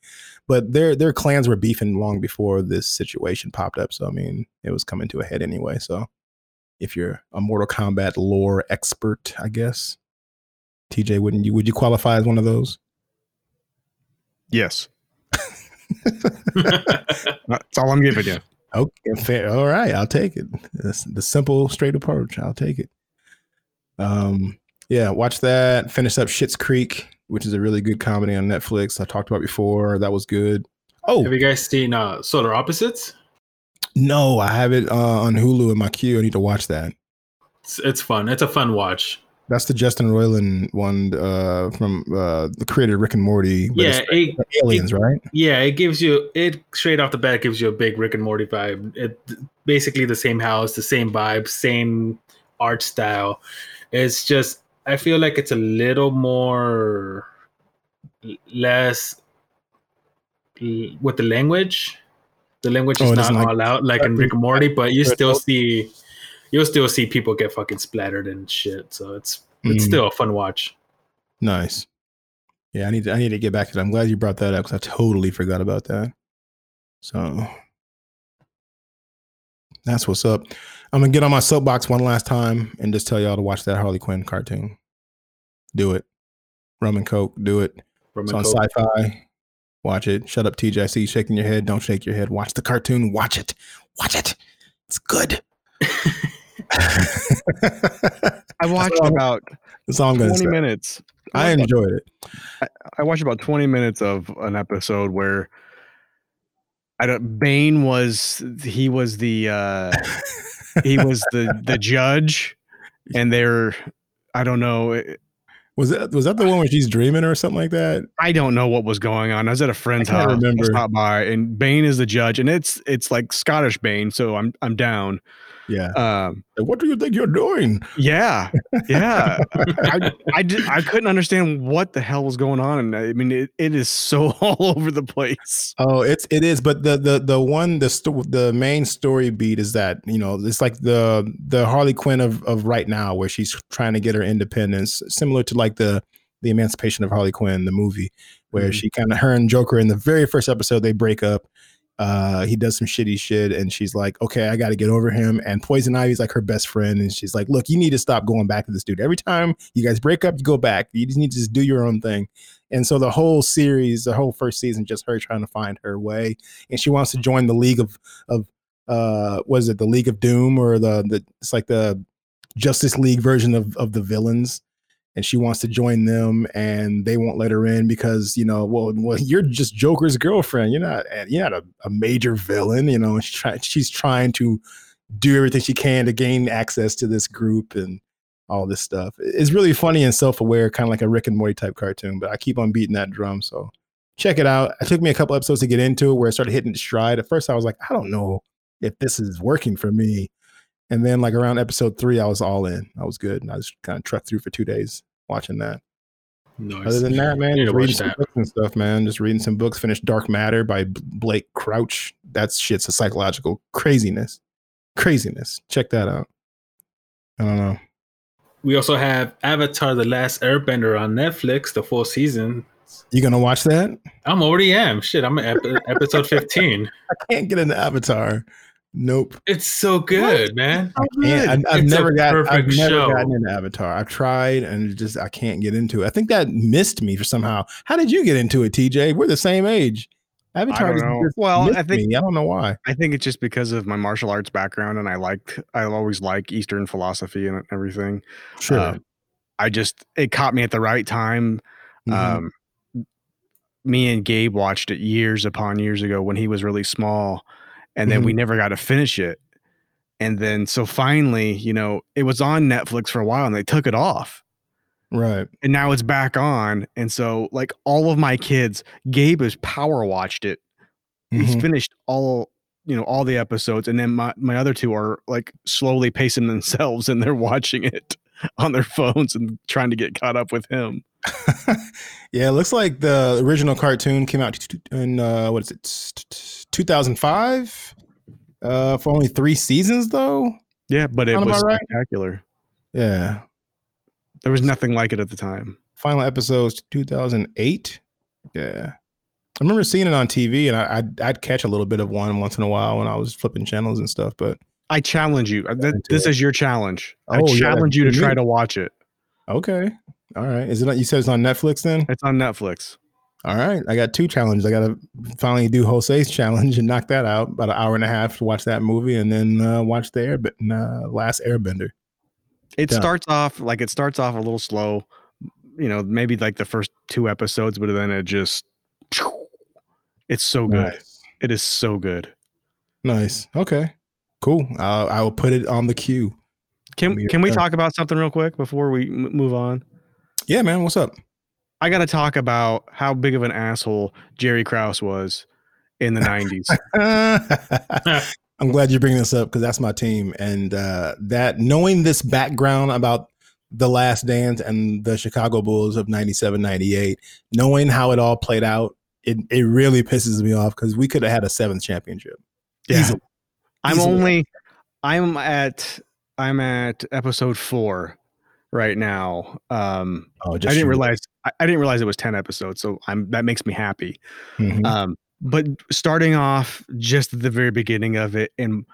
But their their clans were beefing long before this situation popped up. So I mean, it was coming to a head anyway. So if you're a Mortal Kombat lore expert, I guess. TJ, wouldn't you? Would you qualify as one of those? Yes. That's all I'm giving you. Okay, fair. All right, I'll take it. That's the simple, straight approach. I'll take it. Um, yeah, watch that. Finish up Schitt's Creek, which is a really good comedy on Netflix. I talked about before. That was good. Oh have you guys seen uh, Solar Opposites? no, I have it uh, on Hulu in my queue. I need to watch that. It's, it's fun. It's a fun watch. That's the Justin Roiland one uh, from uh, the creator Rick and Morty. Yeah, it, aliens, right? yeah. It gives you it straight off the bat gives you a big Rick and Morty vibe. It basically the same house, the same vibe, same art style. It's just I feel like it's a little more less with the language. The language Oh, is it not like- all out like in Rick and Morty, but you still see you'll still see people get fucking splattered and shit. So it's it's Mm. still a fun watch. Nice. Yeah, I need to, I need to get back to that. I'm glad you brought that up because I totally forgot about that. So that's what's up. I'm gonna get on my soapbox one last time and just tell y'all to watch that Harley Quinn cartoon. Do it. Rum and Coke. Do it. From It's on Syfy. Watch it. Shut up, TJ. I see you shaking your head. Don't shake your head. Watch the cartoon. Watch it. Watch it. It's good. I I watched about That's all I'm gonna 20 say. minutes. I enjoyed it. I watched about 20 minutes of an episode where I don't Bane was he was the uh he was the the judge and they're I don't know Was that was that the one where she's dreaming or something like that? I don't know what was going on. I was at a friend's I house. I remember. stopped by and Bane is the judge and it's it's like Scottish Bane, so I'm I'm down. Yeah. Um what do you think you're doing? yeah. Yeah. I I, I couldn't understand what the hell was going on and I mean it, it is so all over the place. Oh, it's it is, but the the the one the sto- the main story beat is that you know it's like the the Harley Quinn of of right now, where she's trying to get her independence, similar to like the the Emancipation of Harley Quinn, the movie, where Mhm. she kind of her and Joker in the very first episode they break up. Uh, he does some shitty shit, and she's like, "Okay, I got to get over him." And Poison Ivy's like her best friend, and she's like, "Look, you need to stop going back to this dude. Every time you guys break up, you go back. You just need to just do your own thing." And so the whole series, the whole first season, just her trying to find her way, and she wants to join the League of of uh, was it the League of Doom or the the it's like the Justice League version of of the villains, and she wants to join them, and they won't let her in because you know, well, well, you're just Joker's girlfriend. You're not you're not a, a major villain, you know. She's trying she's trying to do everything she can to gain access to this group and all this stuff. It's really funny and self-aware, kind of like a Rick and Morty type cartoon. But I keep on beating that drum, so check it out. It took me a couple episodes to get into it, where I started hitting stride. At first, I was like, I don't know if this is working for me. And then, like around episode three, I was all in. I was good, and I just kind of trucked through for two days watching that. Nice. Other than that, man, just reading some that. books and stuff, man. Just reading some books. Finished Dark Matter by Blake Crouch. That shit's a psychological craziness. Craziness. Check that out. I don't know. we also have Avatar: The Last Airbender on Netflix, the full season. You gonna watch that? I'm already am. Shit, I'm at episode 15. I can't get into Avatar. Nope. It's so good, man. And I, I've It's never got. I've perfect never show. gotten into Avatar. I've tried, and just I can't get into it. I think that missed me for somehow. How did you get into it, TJ? We're the same age. Avatar. don't just- just Well, I think- me. I don't know why. I think it's just because of my martial arts background, and I like I always like Eastern philosophy and everything. Sure. Um, I just it caught me at the right time. Mhm. Um, me and Gabe watched it years upon years ago when he was really small, and then we Mm-hmm. never got to finish it. And then so finally, you know, it was on Netflix for a while, and they took it off, right. and now it's back on. And so, like all of my kids, Gabe has power watched it he's Mhm. finished all you know all the episodes and then my, my other two are like slowly pacing themselves and they're watching it on their phones and trying to get caught up with him yeah, it looks like the original cartoon came out in uh, what is it, 2005? Uh, for only three seasons, though. yeah but it was right? spectacular Yeah, there was nothing like it at the time final episodes 2008. Yeah, I remember seeing it on TV, and I, I'd, I'd catch a little bit of one once in a while when I was flipping channels and stuff. But i challenge you Uh, th- this is your challenge i Oh, yeah, challenge you to try to watch it okay, all right. Is it? on- You said it's on Netflix then? it's on netflix All right, I got two challenges. I got to finally do Jose's challenge and knock that out. About an hour and a half to watch that movie, and then uh, watch the Air, uh, Last Airbender. it Yeah. starts off like it starts off a little slow you know maybe like the first two episodes but then it just it's so good Nice. it is so good Nice. Okay. Cool. Uh, I will put it on the queue. Can can we talk about something real quick before we m- move on? Yeah, man. What's up? I got to talk about how big of an asshole Jerry Krause was in the 90s. I'm glad you bring this up because that's my team, and uh, that knowing this background about the Last Dance and the Chicago Bulls of '97, '98, knowing how it all played out, it it really pisses me off because we could have had a seventh championship. Yeah. Easily. I'm Easily. only I'm at I'm at episode 4 right now. Um Oh, I didn't realize I, I didn't realize it was 10 episodes, so I'm that makes me happy. Mhm. Um but starting off just at the very beginning of it and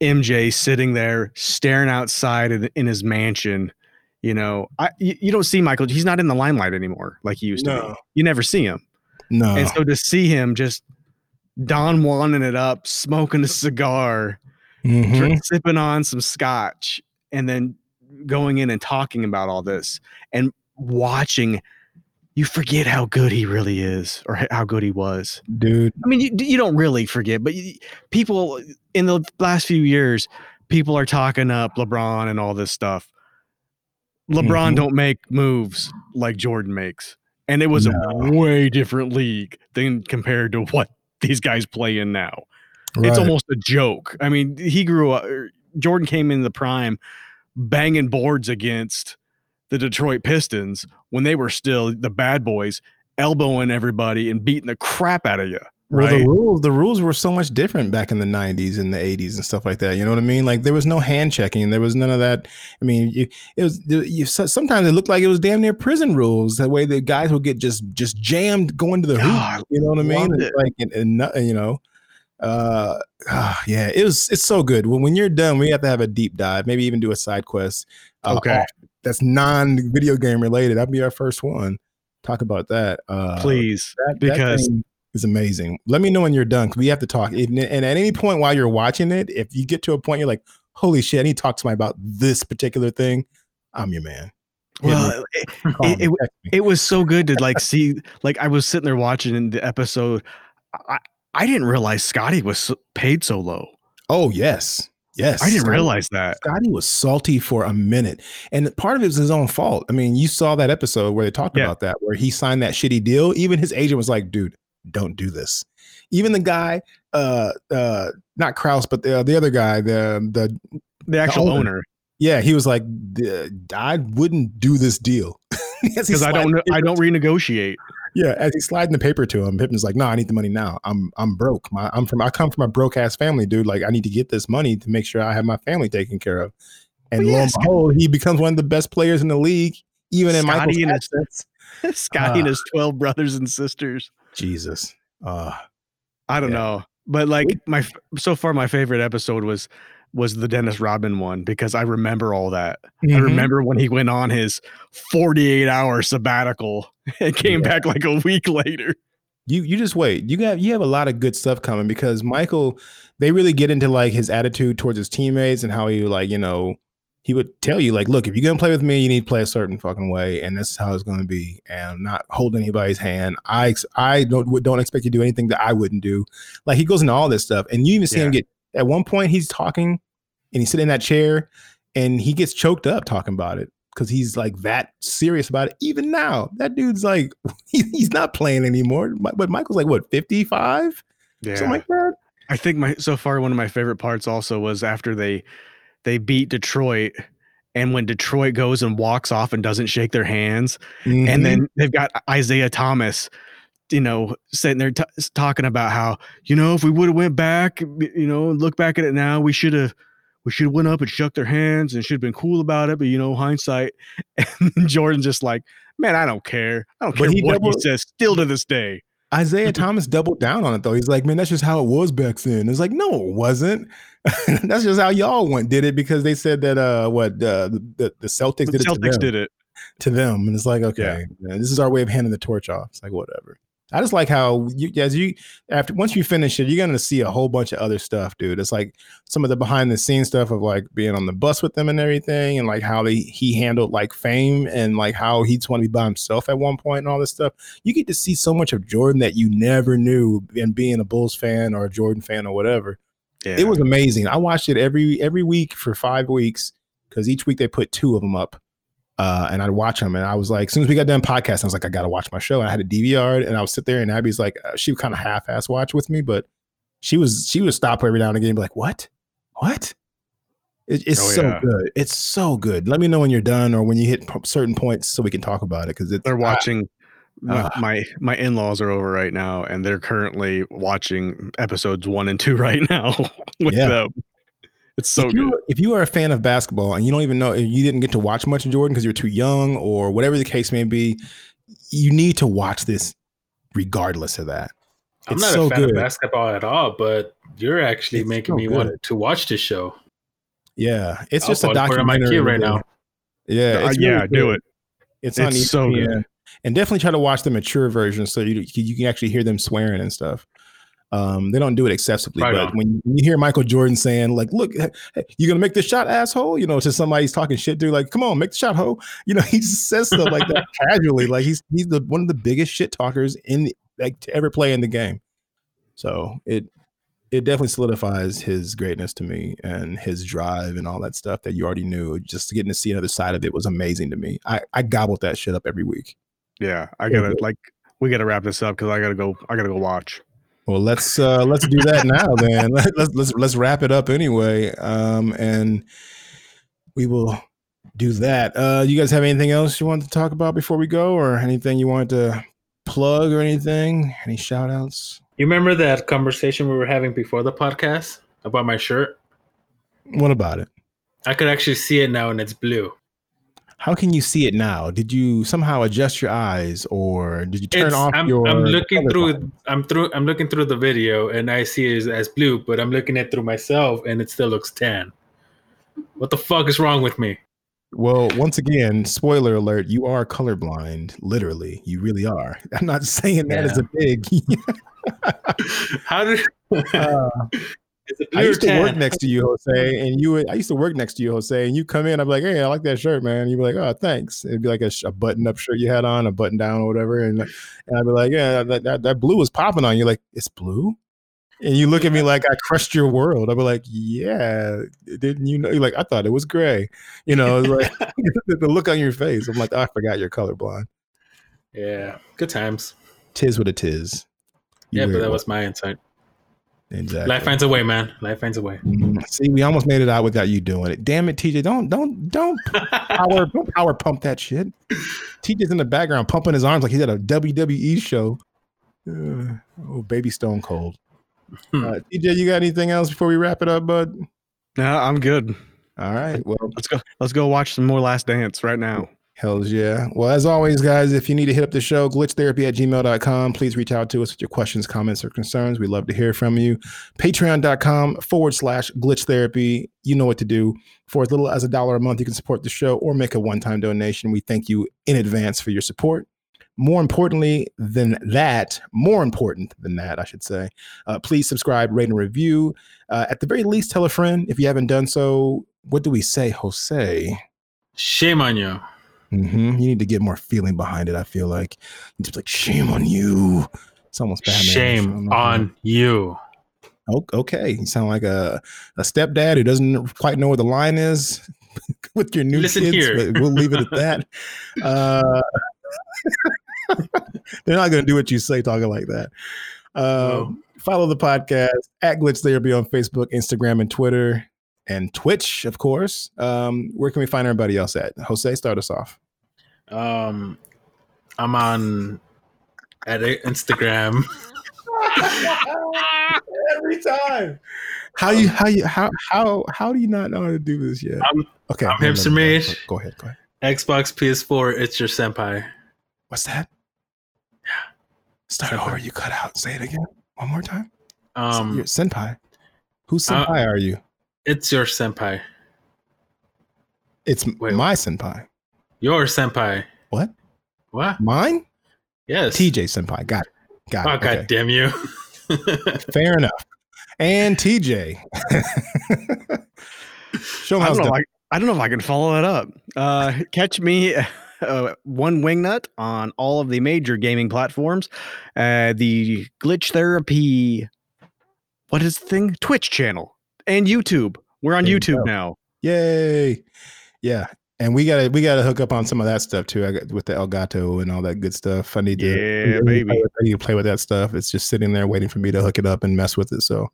MJ sitting there staring outside in, in his mansion, you know, I you, you don't see Michael, he's not in the limelight anymore like he used to be. You never see him. no, And so to see him just Don Juaning it up, smoking a cigar, Mhm. dr- sipping on some scotch, and then going in and talking about all this and watching you forget how good he really is or how good he was dude. i mean you, you don't really forget but you, people in the last few years people are talking up lebron and all this stuff lebron Mhm. don't make moves like jordan makes and it was No. a way different league than compared to what these guys play in now it's almost a joke. I mean, he grew up. er, Jordan came in the prime, banging boards against the Detroit Pistons when they were still the bad boys, elbowing everybody and beating the crap out of you. Well, Right? the rules the rules were so much different back in the '90s and the '80s and stuff like that. You know what I mean? Like there was no hand checking. There was none of that. I mean, you, it was you, sometimes it looked like it was damn near prison rules. The way, the guys would get just just jammed going to the hoop. You know what I mean? it. Like and, and you know, uh, ah, yeah, it was. It's so good. When when you're done, we have to have a deep dive. Maybe even do a side quest. uh, Okay. that's non video game related. That'd be our first one. Talk about that. Uh, Please, that, because is amazing. Let me know when you're done because we have to talk. And, and at any point while you're watching it, if you get to a point you're like, "Holy shit, I need to talk to me about this particular thing," I'm your man. Well, it, it- it- it was so good to like see. Like I was sitting there watching in the episode. I I didn't realize Scottie was paid so low. oh yes, yes. I didn't Scottie- realize that. Scottie was salty for a minute, and part of it was his own fault. I mean, you saw that episode where they talked Yeah. about that, where he signed that shitty deal. Even his agent was like, "Dude, don't do this." Even the guy, uh, uh, not Krause, but the the other guy, the the The actual owner. owner, Yeah, he was like, "D- I wouldn't do this deal because I don't I don't renegotiate. Yeah, as he's sliding the paper to him, Pippen's like, "No, I need the money now. I'm I'm broke. My I'm from I come from a broke ass family, dude. Like, I need to get this money to make sure I have my family taken care of." And Well, lo and behold, he becomes one of the best players in the league, even in Michael's Scottie and his-. Scottie and Ah. his twelve brothers and sisters. Jesus, uh, I don't Yeah. know, but like my so far my favorite episode was was the Dennis Rodman one because I remember all that. I Mhm. remember when he went on his 48 hour sabbatical and came Yeah. back like a week later. you you just wait. You got you have a lot of good stuff coming because Michael, they really get into like his attitude towards his teammates and how he like you know he would tell you like, look, if you're gonna play with me, you need to play a certain fucking way, and this is how it's gonna be, and not hold anybody's hand. I I don't don't expect you to do anything that I wouldn't do. Like he goes into all this stuff, and you even see him get at one point he's talking, and he's sitting in that chair, and he gets choked up talking about it. Because he's like that serious about it. Even now, that dude's like, he's not playing anymore. But Michael's like, what, 55? yeah. Something like that? I think my so far one of my favorite parts also was after they they beat Detroit and when Detroit goes and walks off and doesn't shake their hands Mhm. and then they've got Isiah Thomas you know sitting there t- talking about how you know if we would have went back you know and look back at it now we should have we should have went up and shook their hands and should have been cool about it but you know hindsight and Jordan's just like man I don't care I don't care he what double- he says still to this day Isiah Thomas doubled down on it though. He's like, man, that's just how it was back then. It's like, no, it wasn't. that's just how y'all went did it because they said that uh what uh, the the Celtics the did it to Celtics them, did it to them, and it's like, okay, man, this is our way of handing the torch off. It's like whatever. I just like how you as you after once you finish it, you're gonna see a whole bunch of other stuff, dude. It's like some of the behind the scenes stuff of like being on the bus with them and everything, and like how they he handled like fame and like how he just want to be by himself at one point and all this stuff. You get to see so much of Jordan that you never knew and being a Bulls fan or a Jordan fan or whatever. yeah It was amazing. I watched it every every week for five weeks because each week they put two of them up. Uh, and I'd watch them, and I was like, as soon as we got done podcasting, I was like, I gotta watch my show. And I had a DVR, and I would sit there, and Abby's like, uh, she would kind of half-ass watch with me, but she was she would stop every now and again, and be like, "What? What?" It, it's Oh, so yeah. good. It's so good. Let me know when you're done or when you hit certain points so we can talk about it because it's they're watching my, Ah. my my in-laws are over right now and they're currently watching episodes one and two right now with Yeah. them it's so if good you if you are a fan of basketball and you don't even know you didn't get to watch much of Jordan because you're too young or whatever the case may be, you need to watch this regardless of that. I'm It's not so a fan good. of basketball at all, but you're actually It's making so me want to watch this show. Yeah, it's I'll just a put it on my documentary right now. Yeah, Uh, yeah really do it It's on It's so good. ESPN. and definitely try to watch the mature version so you you can actually hear them swearing and stuff. Um, they don't do it excessively, Right but on. when you hear Michael Jordan saying, like, look, hey, you're gonna make this shot, asshole, you know, to somebody he's talking shit to, like, come on, make the shot, ho. You know, he just says stuff like that casually. Like he's he's the one of the biggest shit talkers in the, like to ever play in the game. So it it definitely solidifies his greatness to me and his drive and all that stuff that you already knew. Just getting to see another side of it was amazing to me. I, I gobbled that shit up every week. Yeah, I gotta like we gotta wrap this up because I gotta go. I gotta go watch. Well, let's uh let's do that now then. Let's let's let's wrap it up anyway. Um and we will do that. Uh you guys have anything else you want to talk about before we go or anything you wanted to plug or anything? Any shout outs? You remember that conversation we were having before the podcast about my shirt? What about it? I could actually see it now and it's blue. How can you see it now? Did you somehow adjust your eyes or did you turn It's- off I'm, your I'm looking through? I'm through I'm looking through the video and I see it as, blue, but I'm looking at it through myself and it still looks tan. What the fuck is wrong with me? Well, once again, spoiler alert, you are colorblind, literally. You really are. I'm not saying that as a big How did uh, I used to work next to you, Jose, and you would. I used to work next to you, Jose, and you come in. I'm like, hey, I like that shirt, man. You'd be like, oh, thanks. It'd be like a, a button-up shirt you had on, a button-down or whatever, and and I'd be like, yeah, that, that that blue was popping on you. Like, it's blue, and you look at me like I crushed your world. I'd be like, yeah, didn't you know? You're like, I thought it was gray. You know, like the, the look on your face. I'm like, oh, I forgot you're colorblind. Yeah, good times. Tis what it is. You Yeah, but that was my insight. Exactly. Life finds a way, man. Life finds a way. See, we almost made it out without you doing it. Damn it, TJ! Don't don't don't power don't power pump that shit. TJ's in the background pumping his arms like he's at a WWE show. Uh, oh, baby Stone Cold. Hmm. Uh, TJ, you got anything else before we wrap it up, bud? No, I'm good. All right. Well, Let's go. Let's go watch some more Last Dance right now. Hells yeah. Well, as always, guys, if you need to hit up the show, glitchtherapy at gmail.com. Please reach out to us with your questions, comments, or concerns. We'd love to hear from you. Patreon.com forward slash glitch therapy. You know what to do. For as little as a dollar a month, you can support the show or make a one time donation. We thank you in advance for your support. More importantly than that, more important than that, I should say, uh, please subscribe, rate, and review. Uh, at the very least, tell a friend if you haven't done so. What do we say, Jose? Shame on you. Hmm You need to get more feeling behind it. I feel like it's like shame on you. It's almost Batman. Shame on you. Okay, you sound like a a stepdad who doesn't quite know where the line is with your new Listen kids. here. But we'll leave it at that. Uh, they're not going to do what you say talking like that. Uh, No. Follow the podcast at Glitch Therapy on Facebook, Instagram, and Twitter, and Twitch, of course. Um, where can we find everybody else at? Jose, start us off. Um, I'm on at Instagram. Every time. How you how you how how how do you not know how to do this yet? I'm- okay, I'm no, no, Hipster no, no, Mage. Go ahead, go ahead. Xbox, PS4. It's your senpai. What's that? Yeah. Start Senpai. over. You cut out. Say it again. One more time. Um, You're senpai. Whose uh, senpai are you? It's your senpai. It's wait. my senpai. Your senpai. What? What? Mine? Yes. TJ senpai. Got it. Got Oh it. god Okay. damn you. Fair enough. And TJ. Show him I don't, know if I, I don't know if I can follow that up. Uh, catch me, uh, one wingnut on all of the major gaming platforms. Uh, the Glitch Therapy, what is the thing? Twitch channel and YouTube. We're on There YouTube now. Yay. Yeah. And we gotta we gotta hook up on some of that stuff too. I got with the Elgato and all that good stuff. I need to Yeah, I need to play with- I need to play with that stuff. It's just sitting there waiting for me to hook it up and mess with it. So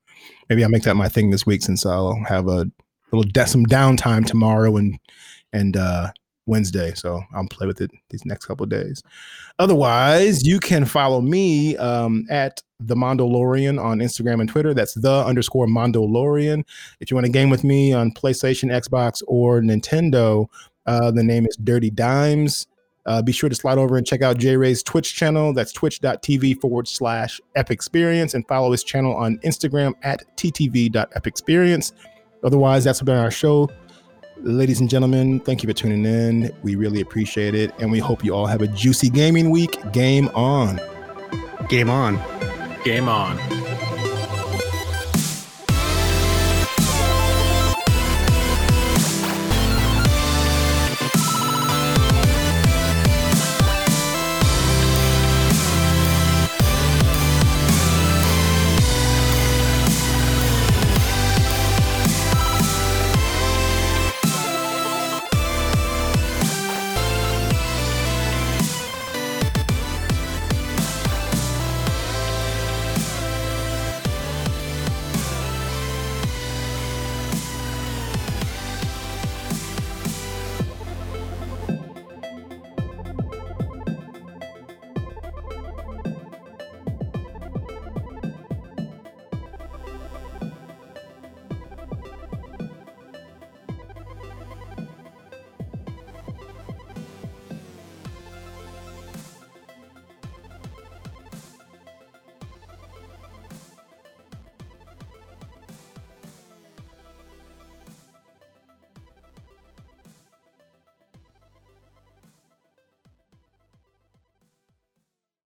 maybe I'll make that my thing this week since I'll have a little de- some downtime tomorrow and and uh Wednesday. So I'll play with it these next couple days. Otherwise, you can follow me um, at the Mondolorian on Instagram and Twitter. That's the underscore Mondolorian. If you want to game with me on PlayStation, Xbox, or Nintendo, uh, the name is Dirty Dimes. Uh, be sure to slide over and check out J Ray's Twitch channel. That's twitch.tv forward slash Ep Experience and follow his channel on Instagram at ttv.epexperience. Otherwise, that's been our show. Ladies and gentlemen, thank you for tuning in. We really appreciate it. And we hope you all have a juicy gaming week. Game on. Game on. Game on.